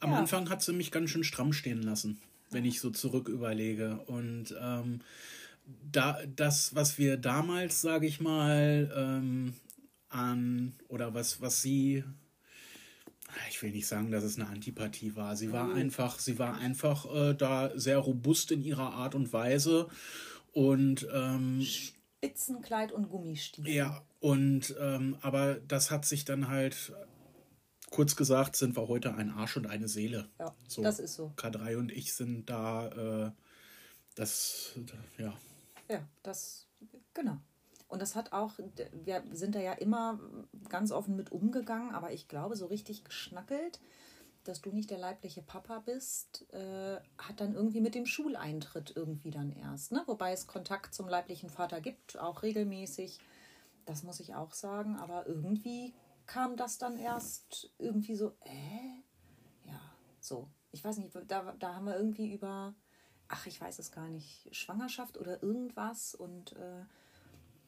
Am ja. Anfang hat sie mich ganz schön stramm stehen lassen, wenn ich so zurück überlege. Und ähm, da, das, was wir damals, sage ich mal, ähm, an oder was, was sie ich will nicht sagen, dass es eine Antipathie war. Sie war mhm. einfach, sie war einfach äh, da sehr robust in ihrer Art und Weise und ähm, Spitzenkleid und Gummistiefel. Ja, und ähm, aber das hat sich dann halt kurz gesagt, sind wir heute ein Arsch und eine Seele. Ja, so, das ist so. K3 und ich sind da, äh, das, ja. Ja, das, genau. Und das hat auch, wir sind da ja immer ganz offen mit umgegangen, aber ich glaube, so richtig geschnackelt, dass du nicht der leibliche Papa bist, äh, hat dann irgendwie mit dem Schuleintritt irgendwie dann erst. Ne? Wobei es Kontakt zum leiblichen Vater gibt, auch regelmäßig. Das muss ich auch sagen. Aber irgendwie kam das dann erst irgendwie so, äh? Ja, so. Ich weiß nicht, da, da haben wir irgendwie über, ach, ich weiß es gar nicht, Schwangerschaft oder irgendwas und äh,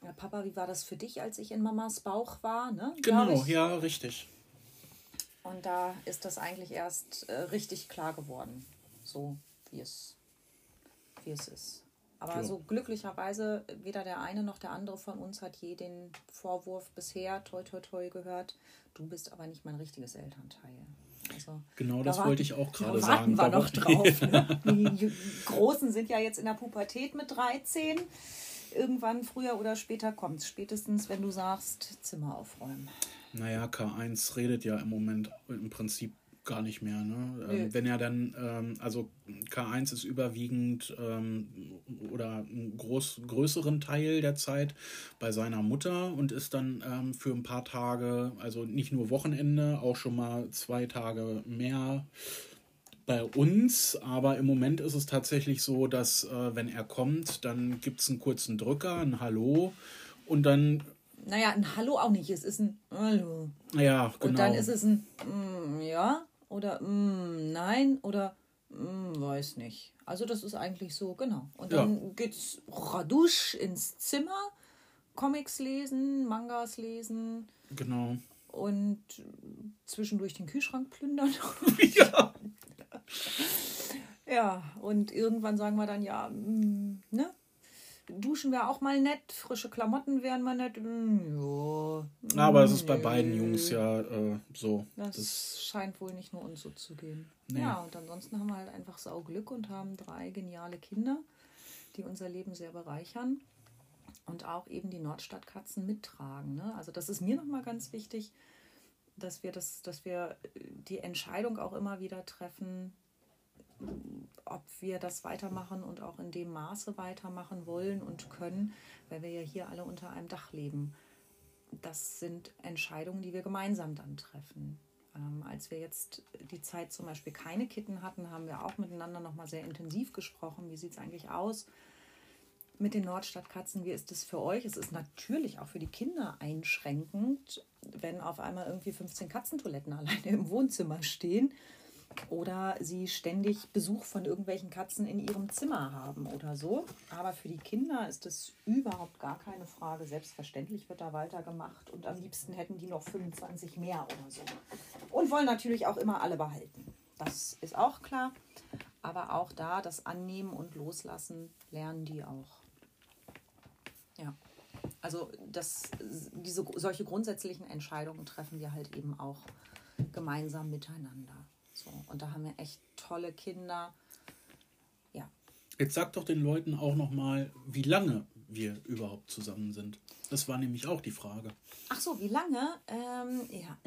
ja, Papa, wie war das für dich, als ich in Mamas Bauch war? Ne? Genau, ja, richtig. Und da ist das eigentlich erst äh, richtig klar geworden, so wie es, wie es ist. Aber ja. so glücklicherweise, weder der eine noch der andere von uns hat je den Vorwurf bisher, toi toi toi, gehört. Du bist aber nicht mein richtiges Elternteil. Also, genau das wollte ich auch gerade sagen. Da warten wir noch drauf. Ne? Die Großen sind ja jetzt in der Pubertät mit 13 irgendwann früher oder später kommt Spätestens, wenn du sagst, Zimmer aufräumen. Naja, K1 redet ja im Moment im Prinzip gar nicht mehr. Ne? Ähm, wenn er dann, ähm, also K1 ist überwiegend ähm, oder einen groß, größeren Teil der Zeit bei seiner Mutter und ist dann ähm, für ein paar Tage, also nicht nur Wochenende, auch schon mal zwei Tage mehr bei uns, aber im Moment ist es tatsächlich so, dass äh, wenn er kommt, dann gibt es einen kurzen Drücker, ein Hallo und dann. Naja, ein Hallo auch nicht, es ist ein Hallo. Ja, genau. Und dann ist es ein mm, Ja oder mm, Nein oder mm, weiß nicht. Also das ist eigentlich so, genau. Und dann ja. geht's radusch ins Zimmer, Comics lesen, Mangas lesen. Genau. Und zwischendurch den Kühlschrank plündern. ja. Ja, und irgendwann sagen wir dann, ja, mm, ne? Duschen wäre auch mal nett, frische Klamotten wären mal nett. Mm, ja, Aber es ist bei beiden Jungs ja äh, so. Das, Das, scheint wohl nicht nur uns so zu gehen. Nee. Ja, und ansonsten haben wir halt einfach sau Glück und haben drei geniale Kinder, die unser Leben sehr bereichern und auch eben die Nordstadtkatzen mittragen. Ne? Also das ist mir nochmal ganz wichtig, dass wir, das, dass wir die Entscheidung auch immer wieder treffen, ob wir das weitermachen und auch in dem Maße weitermachen wollen und können, weil wir ja hier alle unter einem Dach leben. Das sind Entscheidungen, die wir gemeinsam dann treffen. Ähm, als wir jetzt die Zeit zum Beispiel keine Kitten hatten, haben wir auch miteinander nochmal sehr intensiv gesprochen. Wie sieht es eigentlich aus mit den Nordstadtkatzen? Wie ist es für euch? Es ist natürlich auch für die Kinder einschränkend, wenn auf einmal irgendwie 15 Katzentoiletten alleine im Wohnzimmer stehen oder sie ständig Besuch von irgendwelchen Katzen in ihrem Zimmer haben oder so. Aber für die Kinder ist es überhaupt gar keine Frage. Selbstverständlich wird da weitergemacht und am liebsten hätten die noch 25 mehr oder so. Und wollen natürlich auch immer alle behalten. Das ist auch klar. Aber auch da das Annehmen und Loslassen lernen die auch. Ja. Also das, diese, solche grundsätzlichen Entscheidungen treffen wir halt eben auch gemeinsam miteinander. So, und da haben wir echt tolle Kinder. Ja. jetzt sag doch den Leuten auch nochmal, wie lange wir überhaupt zusammen sind. Das war nämlich auch die Frage. Ach so, wie lange? Ähm, ja.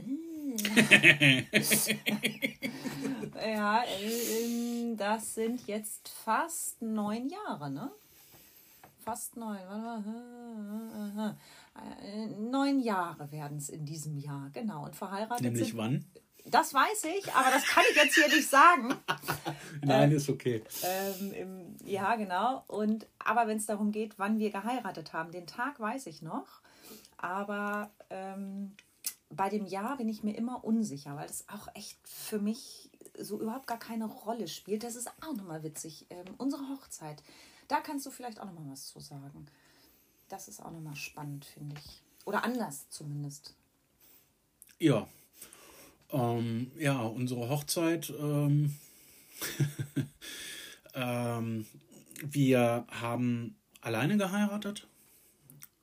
ja, ähm, das sind jetzt fast neun Jahre, ne? Fast neun. Äh, Neun Jahre werden es in diesem Jahr, genau. Und verheiratet Nämlich sind. wann? Das weiß ich, aber das kann ich jetzt hier nicht sagen. Nein, ist okay. Ähm, im, ja, genau. Und aber wenn es darum geht, wann wir geheiratet haben, den Tag weiß ich noch. Aber ähm, bei dem Jahr bin ich mir immer unsicher, weil das auch echt für mich so überhaupt gar keine Rolle spielt. Das ist auch nochmal witzig. Ähm, unsere Hochzeit, da kannst du vielleicht auch nochmal was zu sagen. Das ist auch nochmal spannend, finde ich. Oder anders zumindest. Ja. Ähm, ja, unsere Hochzeit. Ähm, ähm, wir haben alleine geheiratet.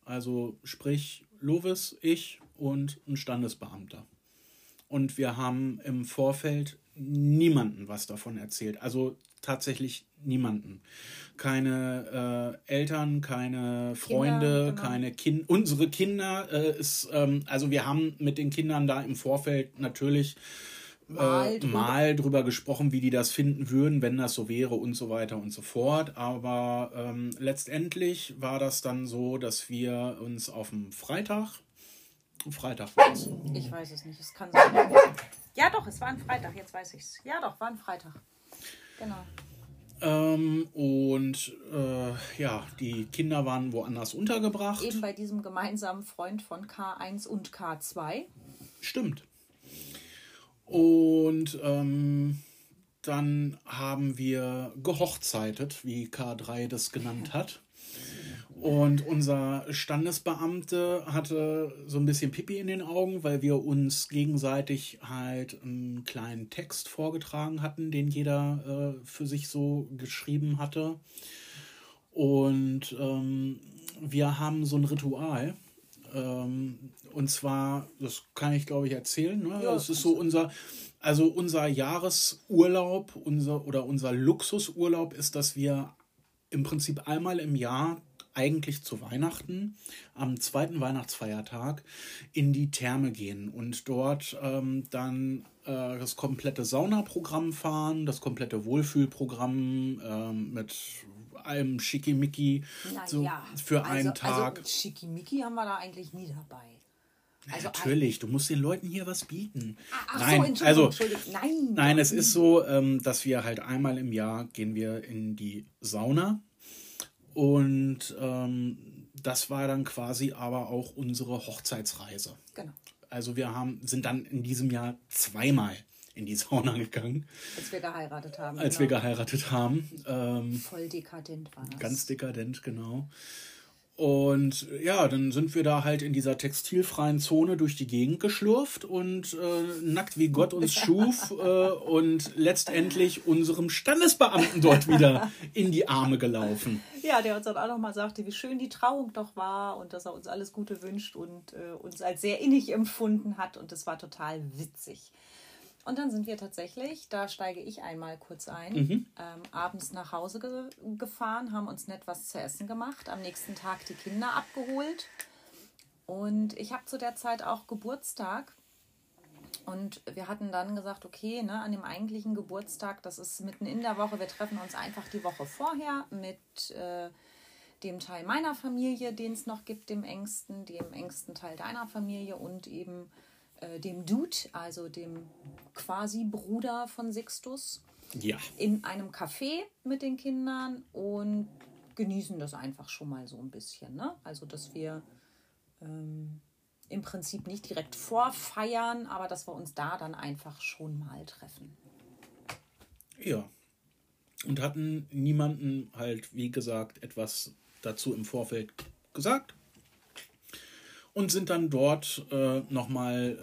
Also sprich Lovis, ich und ein Standesbeamter. Und wir haben im Vorfeld niemanden was davon erzählt. Also tatsächlich niemanden. Keine äh, Eltern, keine Freunde, genau. keine Kinder. Unsere Kinder äh, ist, ähm, also wir haben mit den Kindern da im Vorfeld natürlich Mal äh, drüber- mal drüber gesprochen, wie die das finden würden, wenn das so wäre und so weiter und so fort. Aber ähm, letztendlich war das dann so, dass wir uns auf dem Freitag, Freitag war es, Ich weiß es nicht. Es kann sein. Ja, doch, es war ein Freitag. Jetzt weiß ich es. Ja, doch, war ein Freitag. Genau. Ähm, und äh, ja, die Kinder waren woanders untergebracht. Eben bei diesem gemeinsamen Freund von K1 und K2. Stimmt. Und ähm, dann haben wir gehochzeitet, wie K3 das genannt hat. Und unser Standesbeamte hatte so ein bisschen Pipi in den Augen, weil wir uns gegenseitig halt einen kleinen Text vorgetragen hatten, den jeder äh, für sich so geschrieben hatte. Und ähm, wir haben so ein Ritual. Ähm, und zwar, das kann ich glaube ich erzählen. Ne? Ja, das ist so unser, also unser Jahresurlaub, unser oder unser Luxusurlaub ist, dass wir im Prinzip einmal im Jahr eigentlich zu Weihnachten am zweiten Weihnachtsfeiertag in die Therme gehen und dort ähm, dann äh, das komplette Saunaprogramm fahren, das komplette Wohlfühlprogramm ähm, mit allem Schickimicki so Naja, für einen also, Tag. Also Schickimicki haben wir da eigentlich nie dabei. Also, Natürlich, du musst den Leuten hier was bieten. Ach Nein, so, Entschuldigung, also Entschuldigung. Nein. Nein, es ist so, ähm, dass wir halt einmal im Jahr gehen wir in die Sauna und ähm, das war dann quasi aber auch unsere Hochzeitsreise. Genau. Also wir haben, sind dann in diesem Jahr zweimal in die Sauna gegangen, Als wir geheiratet haben. als genau. wir geheiratet haben. Ähm, Voll dekadent war das. ganz dekadent, genau. Und ja, dann sind wir da halt in dieser textilfreien Zone durch die Gegend geschlurft und äh, nackt wie Gott uns schuf äh, und letztendlich unserem Standesbeamten dort wieder in die Arme gelaufen. Ja, der uns dann auch nochmal sagte, wie schön die Trauung doch war und dass er uns alles Gute wünscht und äh, uns als sehr innig empfunden hat und es war total witzig. Und dann sind wir tatsächlich, da steige ich einmal kurz ein, mhm. ähm, abends nach Hause ge gefahren, haben uns nett was zu essen gemacht, am nächsten Tag die Kinder abgeholt. Und ich habe zu der Zeit auch Geburtstag. Und wir hatten dann gesagt, okay, ne, an dem eigentlichen Geburtstag, das ist mitten in der Woche, wir treffen uns einfach die Woche vorher mit äh, dem Teil meiner Familie, den es noch gibt, dem engsten, dem engsten Teil deiner Familie und eben äh, dem Dude, also dem quasi Bruder von Sixtus, ja. in einem Café mit den Kindern und genießen das einfach schon mal so ein bisschen. Ne? Also, dass wir ähm, im Prinzip nicht direkt vorfeiern, aber dass wir uns da dann einfach schon mal treffen. Ja. Und hatten niemanden halt, wie gesagt, etwas dazu im Vorfeld gesagt und sind dann dort äh, nochmal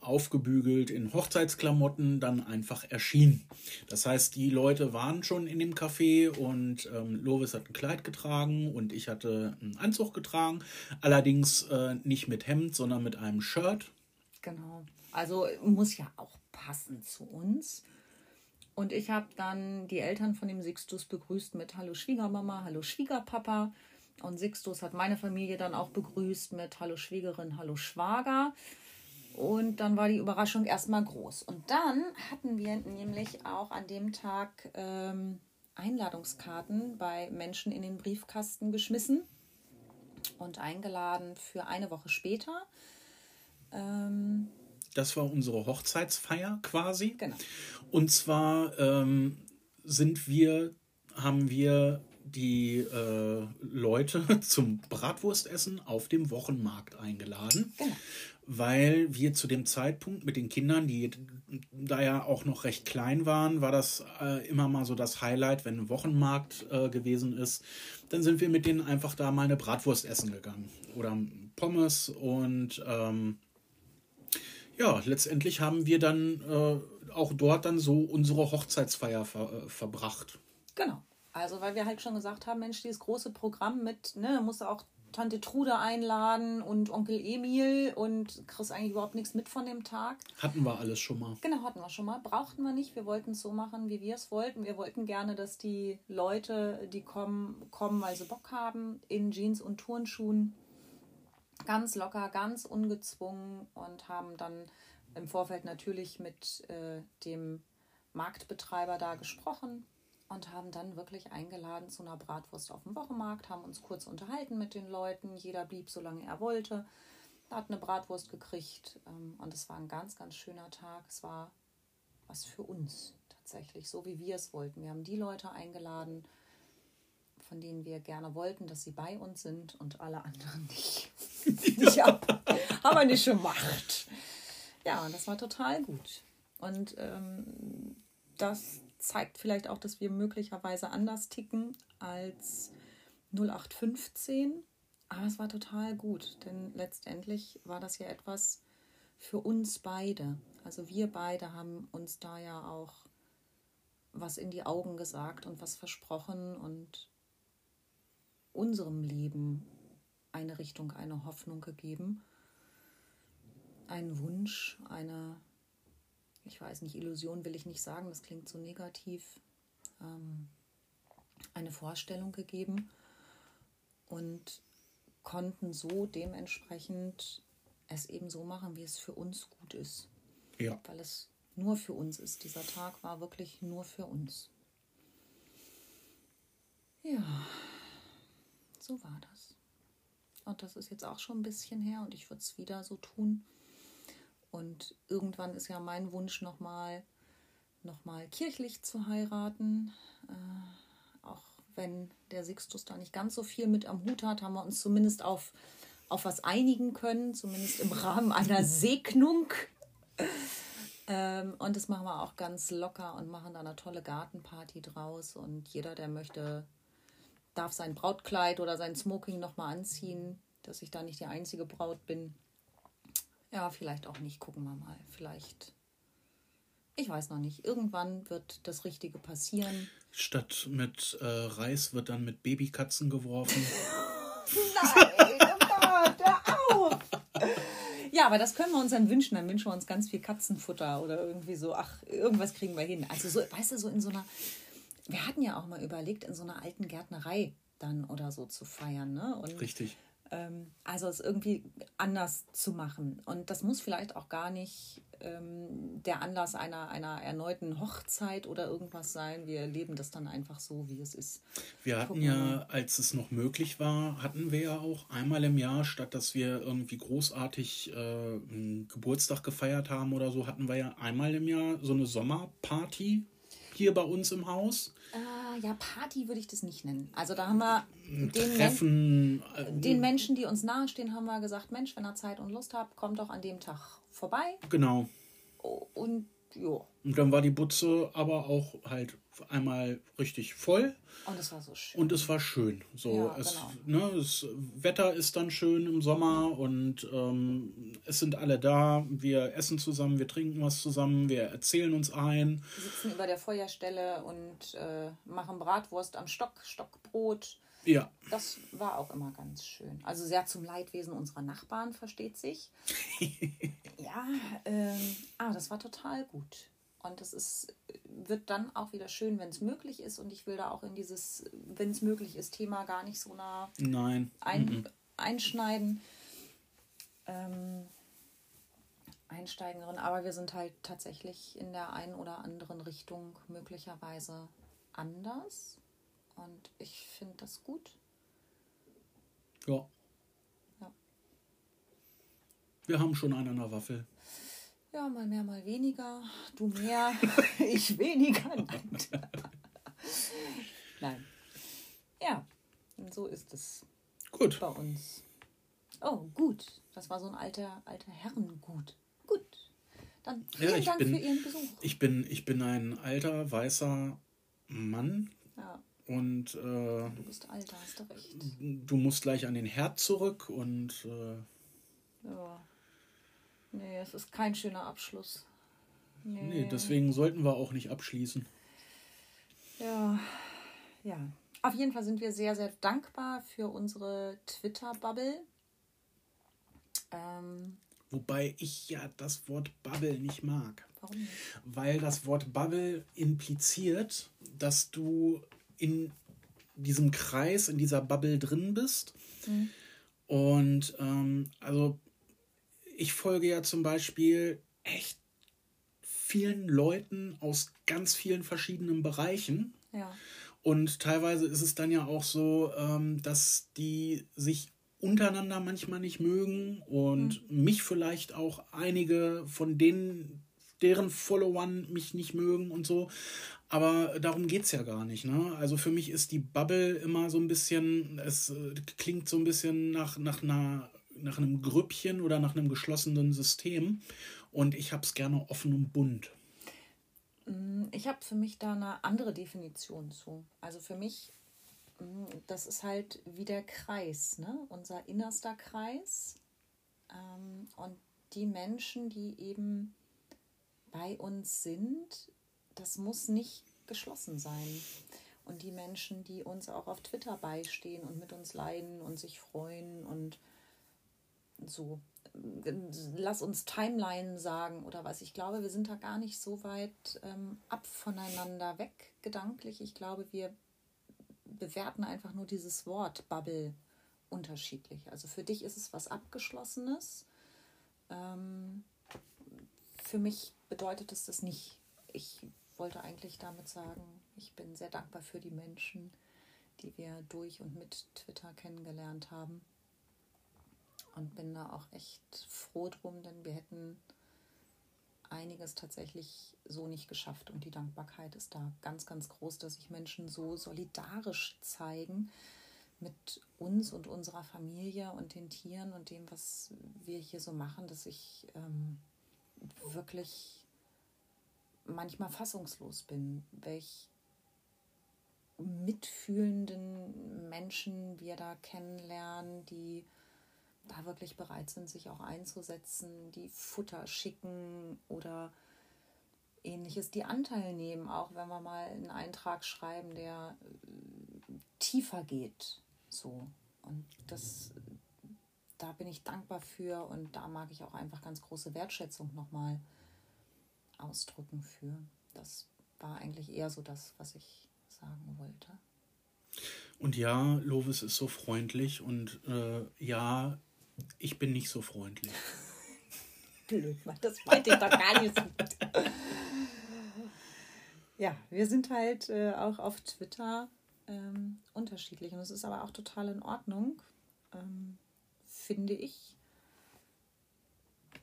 äh, aufgebügelt in Hochzeitsklamotten dann einfach erschienen. Das heißt, die Leute waren schon in dem Café und ähm, Lovis hat ein Kleid getragen und ich hatte einen Anzug getragen, allerdings äh, nicht mit Hemd, sondern mit einem Shirt. Genau. Also muss ja auch passen zu uns. Und ich habe dann die Eltern von dem Sixtus begrüßt mit Hallo Schwiegermama, Hallo Schwiegerpapa. Und Sixtus hat meine Familie dann auch begrüßt mit Hallo Schwiegerin, Hallo Schwager. Und dann war die Überraschung erstmal groß. Und dann hatten wir nämlich auch an dem Tag ähm, Einladungskarten bei Menschen in den Briefkasten geschmissen und eingeladen für eine Woche später. Ähm, das war unsere Hochzeitsfeier quasi. Genau. Und zwar ähm, sind wir, haben wir die äh, Leute zum Bratwurstessen auf dem Wochenmarkt eingeladen. Genau. Weil wir zu dem Zeitpunkt mit den Kindern, die da ja auch noch recht klein waren, war das äh, immer mal so das Highlight, wenn ein Wochenmarkt äh, gewesen ist. Dann sind wir mit denen einfach da mal eine Bratwurst essen gegangen. Oder Pommes und ähm, ja, letztendlich haben wir dann äh, auch dort dann so unsere Hochzeitsfeier ver äh, verbracht. Genau. Also, weil wir halt schon gesagt haben, Mensch, dieses große Programm mit, ne, musst du auch Tante Trude einladen und Onkel Emil und kriegst eigentlich überhaupt nichts mit von dem Tag. Hatten wir alles schon mal. Genau, hatten wir schon mal. Brauchten wir nicht. Wir wollten es so machen, wie wir es wollten. Wir wollten gerne, dass die Leute, die kommen, kommen, weil sie Bock haben, in Jeans und Turnschuhen. Ganz locker, ganz ungezwungen und haben dann im Vorfeld natürlich mit äh, dem Marktbetreiber da gesprochen und haben dann wirklich eingeladen zu einer Bratwurst auf dem Wochenmarkt, haben uns kurz unterhalten mit den Leuten. Jeder blieb, solange er wollte. Hat eine Bratwurst gekriegt ähm, und es war ein ganz, ganz schöner Tag. Es war was für uns tatsächlich, so wie wir es wollten. Wir haben die Leute eingeladen, von denen wir gerne wollten, dass sie bei uns sind und alle anderen nicht. ja, haben wir nicht gemacht. Ja, das war total gut. Und ähm, das zeigt vielleicht auch, dass wir möglicherweise anders ticken als 0815. Aber es war total gut, denn letztendlich war das ja etwas für uns beide. Also wir beide haben uns da ja auch was in die Augen gesagt und was versprochen und unserem Leben eine Richtung, eine Hoffnung gegeben, einen Wunsch, eine ich weiß nicht, Illusion will ich nicht sagen, das klingt so negativ, ähm, eine Vorstellung gegeben und konnten so dementsprechend es eben so machen, wie es für uns gut ist. Ja. Weil es nur für uns ist. Dieser Tag war wirklich nur für uns. Ja, so war das. Und das ist jetzt auch schon ein bisschen her und ich würde es wieder so tun. Und irgendwann ist ja mein Wunsch nochmal noch mal kirchlich zu heiraten. Äh, auch wenn der Sixtus da nicht ganz so viel mit am Hut hat, haben wir uns zumindest auf, auf was einigen können, zumindest im Rahmen einer Segnung. Ähm, und das machen wir auch ganz locker und machen da eine tolle Gartenparty draus. Und jeder, der möchte, darf sein Brautkleid oder sein Smoking nochmal anziehen, dass ich da nicht die einzige Braut bin. Ja, vielleicht auch nicht, gucken wir mal. Vielleicht. Ich weiß noch nicht. Irgendwann wird das Richtige passieren. Statt mit äh, Reis wird dann mit Babykatzen geworfen. Nein, oh Gott, hör auf! Ja, aber das können wir uns dann wünschen. Dann wünschen wir uns ganz viel Katzenfutter oder irgendwie so. Ach, irgendwas kriegen wir hin. Also so, weißt du, so in so einer. Wir hatten ja auch mal überlegt, in so einer alten Gärtnerei dann oder so zu feiern. Ne? Und, Richtig. Ähm, also es irgendwie anders zu machen. Und das muss vielleicht auch gar nicht ähm, der Anlass einer, einer erneuten Hochzeit oder irgendwas sein. Wir leben das dann einfach so, wie es ist. Wir hatten Gucken ja, als es noch möglich war, hatten wir ja auch einmal im Jahr, statt dass wir irgendwie großartig äh, einen Geburtstag gefeiert haben oder so, hatten wir ja einmal im Jahr so eine Sommerparty hier bei uns im Haus. Äh, ja, Party würde ich das nicht nennen. Also da haben wir den, Men Treffen. Äh, den Menschen, die uns nahestehen, haben wir gesagt, Mensch, wenn ihr Zeit und Lust habt, kommt doch an dem Tag vorbei. genau. Und ja, Und dann war die Butze aber auch halt einmal richtig voll. und es war so schön. Und es war schön. So, Ja, es, genau. ne, das Wetter ist dann schön im Sommer und ähm, es sind alle da. Wir essen zusammen, wir trinken was zusammen, wir erzählen uns ein. Wir sitzen über der Feuerstelle und äh, machen Bratwurst am Stock, Stockbrot. Ja, Das war auch immer ganz schön. Also sehr zum Leidwesen unserer Nachbarn, versteht sich. ja, ähm, aber das war total gut. Und das ist, wird dann auch wieder schön, wenn es möglich ist. Und ich will da auch in dieses, wenn es möglich ist, Thema gar nicht so nah nein. ein, einschneiden. Ähm, einsteigen drin. Aber wir sind halt tatsächlich in der einen oder anderen Richtung möglicherweise anders. Und ich finde das gut. Ja. Ja. Wir haben schon einen an der Waffel. Ja, mal mehr, mal weniger. Du mehr, ich weniger. Nein. Nein. Ja, so ist es Gut. bei uns. Oh, gut. Das war so ein alter, alter Herrengut. Gut. Dann vielen Ja, ich Dank bin, für Ihren Besuch. ich bin, ich bin ein alter, weißer Mann Ja, und äh, du bist alt, da hast du recht. du musst gleich an den Herd zurück und äh, Ja. Nee, es ist kein schöner Abschluss. Nee. nee, deswegen sollten wir auch nicht abschließen. Ja, ja. Auf jeden Fall sind wir sehr, sehr dankbar für unsere Twitter-Bubble. Ähm, Wobei ich ja das Wort Bubble nicht mag. warum nicht? Weil das Wort Bubble impliziert, dass du in diesem Kreis, in dieser Bubble drin bist. Und ähm, also ich folge ja zum Beispiel echt vielen Leuten aus ganz vielen verschiedenen Bereichen. Ja. Und teilweise ist es dann ja auch so, ähm, dass die sich untereinander manchmal nicht mögen und mich vielleicht auch einige von denen, deren Followern mich nicht mögen und so. Aber darum geht es ja gar nicht. Ne? Also für mich ist die Bubble immer so ein bisschen, es äh, klingt so ein bisschen nach, nach, einer, nach einem Grüppchen oder nach einem geschlossenen System. Und ich habe es gerne offen und bunt. Ich habe für mich da eine andere Definition zu. Also für mich, mh, das ist halt wie der Kreis, ne? unser innerster Kreis. Ähm, und die Menschen, die eben bei uns sind, das muss nicht geschlossen sein. Und die Menschen, die uns auch auf Twitter beistehen und mit uns leiden und sich freuen und so, lass uns Timeline sagen oder was. Ich glaube, wir sind da gar nicht so weit ähm, ab voneinander weg gedanklich. Ich glaube, wir bewerten einfach nur dieses Wort Bubble unterschiedlich. Also für dich ist es was Abgeschlossenes. Ähm, für mich bedeutet es das nicht. Ich wollte eigentlich damit sagen, ich bin sehr dankbar für die Menschen, die wir durch und mit Twitter kennengelernt haben und bin da auch echt froh drum, denn wir hätten einiges tatsächlich so nicht geschafft und die Dankbarkeit ist da ganz, ganz groß, dass sich Menschen so solidarisch zeigen mit uns und unserer Familie und den Tieren und dem, was wir hier so machen, dass ich ähm, wirklich manchmal fassungslos bin, welch mitfühlenden Menschen wir da kennenlernen, die da wirklich bereit sind, sich auch einzusetzen, die Futter schicken oder ähnliches, die Anteil nehmen, auch wenn wir mal einen Eintrag schreiben, der äh, tiefer geht. So. Und das, da bin ich dankbar für und da mag ich auch einfach ganz große Wertschätzung nochmal ausdrücken für. Das war eigentlich eher so das, was ich sagen wollte. Und ja, Lovis ist so freundlich und äh, ja, ich bin nicht so freundlich. Blöd, das meinte ich doch gar nicht so gut. Ja, wir sind halt äh, auch auf Twitter ähm, unterschiedlich und es ist aber auch total in Ordnung, ähm, finde ich.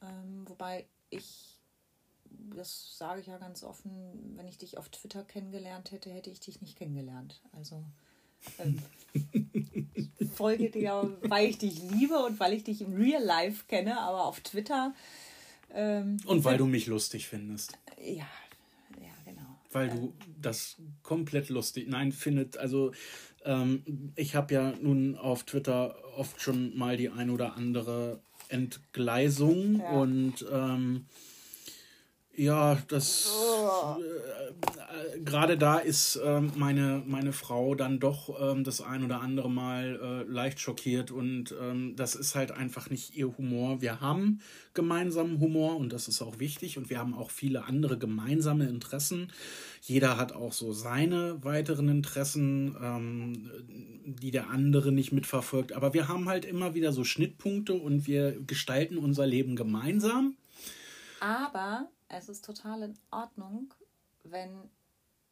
Ähm, wobei ich, das sage ich ja ganz offen, wenn ich dich auf Twitter kennengelernt hätte, hätte ich dich nicht kennengelernt. Also folge dir, weil ich dich liebe und weil ich dich im Real Life kenne, aber auf Twitter. Ähm, und weil du mich lustig findest. Ja, weil du das komplett lustig, nein, findet, also ähm, ich habe ja nun auf Twitter oft schon mal die ein oder andere Entgleisung ja. und ähm, ja, das äh, gerade da ist äh, meine, meine Frau dann doch ähm, das ein oder andere Mal äh, leicht schockiert und ähm, das ist halt einfach nicht ihr Humor. Wir haben gemeinsamen Humor und das ist auch wichtig und wir haben auch viele andere gemeinsame Interessen. Jeder hat auch so seine weiteren Interessen, ähm, die der andere nicht mitverfolgt. Aber wir haben halt immer wieder so Schnittpunkte und wir gestalten unser Leben gemeinsam. Aber es ist total in Ordnung, wenn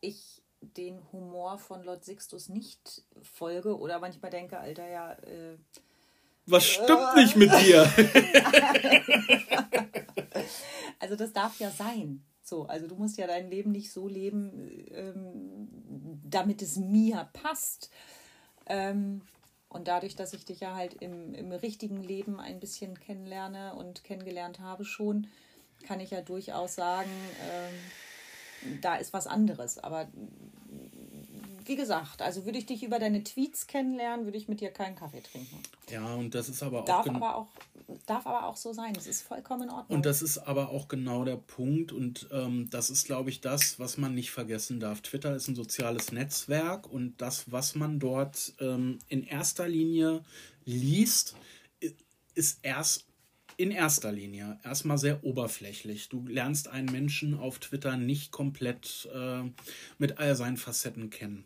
ich den Humor von Lord Sixtus nicht folge oder manchmal denke, Alter, ja. Äh, Was stimmt äh, nicht mit dir? also das darf ja sein. So, also du musst ja dein Leben nicht so leben, ähm, damit es mir passt. Ähm, und dadurch, dass ich dich ja halt im, im richtigen Leben ein bisschen kennenlerne und kennengelernt habe schon, kann ich ja durchaus sagen, ähm, da ist was anderes. Aber wie gesagt, also würde ich dich über deine Tweets kennenlernen, würde ich mit dir keinen Kaffee trinken. Ja, und das ist aber auch. Darf, aber auch, darf aber auch so sein. Das ist vollkommen in Ordnung. Und das ist aber auch genau der Punkt. Und ähm, das ist, glaube ich, das, was man nicht vergessen darf. Twitter ist ein soziales Netzwerk und das, was man dort ähm, in erster Linie liest, ist erst in erster Linie erstmal sehr oberflächlich. Du lernst einen Menschen auf Twitter nicht komplett äh, mit all seinen Facetten kennen.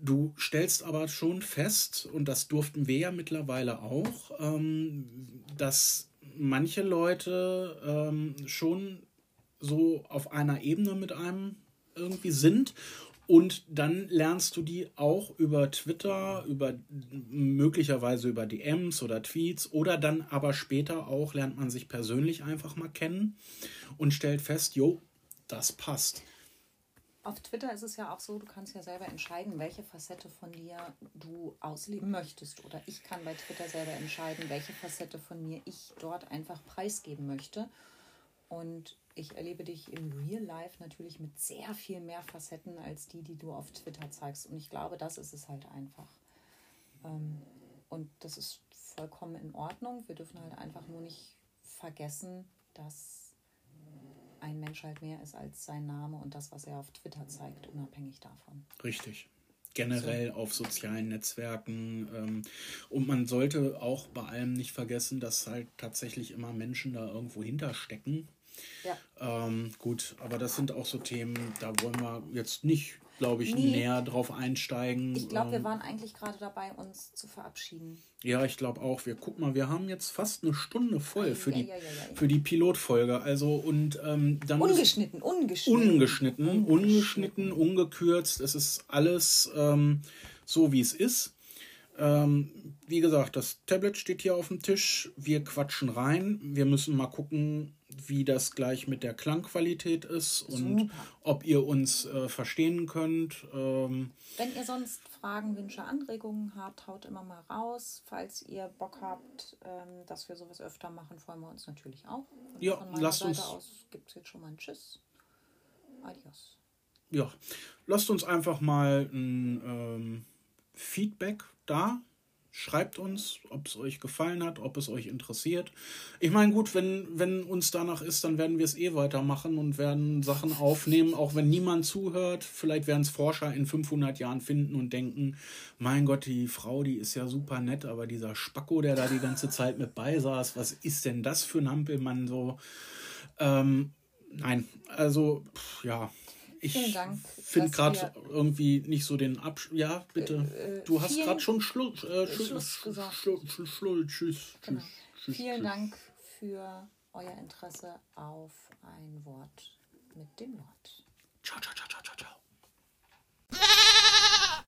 Du stellst aber schon fest, und das durften wir ja mittlerweile auch, ähm, dass manche Leute ähm, schon so auf einer Ebene mit einem irgendwie sind und dann lernst du die auch über Twitter, über möglicherweise über DMs oder Tweets oder dann aber später auch lernt man sich persönlich einfach mal kennen und stellt fest, jo, das passt. Auf Twitter ist es ja auch so, du kannst ja selber entscheiden, welche Facette von dir du ausleben möchtest. Oder ich kann bei Twitter selber entscheiden, welche Facette von mir ich dort einfach preisgeben möchte. Und ich erlebe dich im Real Life natürlich mit sehr viel mehr Facetten als die, die du auf Twitter zeigst. Und ich glaube, das ist es halt einfach. Ähm, und das ist vollkommen in Ordnung. Wir dürfen halt einfach nur nicht vergessen, dass ein Mensch halt mehr ist als sein Name und das, was er auf Twitter zeigt, unabhängig davon. Richtig generell auf sozialen Netzwerken. Ähm, und man sollte auch bei allem nicht vergessen, dass halt tatsächlich immer Menschen da irgendwo hinterstecken. Ja. Ähm, gut, aber das sind auch so Themen, da wollen wir jetzt nicht, glaube ich, nee. näher drauf einsteigen. Ich glaube, wir ähm, waren eigentlich gerade dabei, uns zu verabschieden. Ja, ich glaube auch. Wir guck mal, wir haben jetzt fast eine Stunde voll für, ja, die, ja, ja, für die Pilotfolge. Also und ähm, dann ungeschnitten, ungeschnitten, ungeschnitten, ungeschnitten, ungeschnitten, ungekürzt. Es ist alles ähm, so, wie es ist. Ähm, wie gesagt, das Tablet steht hier auf dem Tisch. Wir quatschen rein. Wir müssen mal gucken, wie das gleich mit der Klangqualität ist und Super. ob ihr uns äh, verstehen könnt. Ähm, Wenn ihr sonst Fragen, Wünsche, Anregungen habt, haut immer mal raus. Falls ihr Bock habt, ähm, dass wir sowas öfter machen, freuen wir uns natürlich auch. Und ja, lasst Seite uns. aus gibt es jetzt schon mal ein Tschüss. Adios. ja, lasst uns einfach mal ein ähm, Feedback da. Schreibt uns, ob es euch gefallen hat, ob es euch interessiert. Ich meine, gut, wenn, wenn uns danach ist, dann werden wir es eh weitermachen und werden Sachen aufnehmen, auch wenn niemand zuhört. Vielleicht werden es Forscher in 500 Jahren finden und denken, mein Gott, die Frau, die ist ja super nett, aber dieser Spacko, der da die ganze Zeit mit beisaß, was ist denn das für ein Hampelmann so? Ähm, nein, also, pff, ja, ich finde gerade irgendwie nicht so den Absch... Ja, bitte. Äh, du hast gerade schon Schlu äh, Schluss gesagt. Schlu Schlu Schlu tschüss, genau. tschüss, Vielen Dank für euer Interesse auf ein Wort mit dem Lord.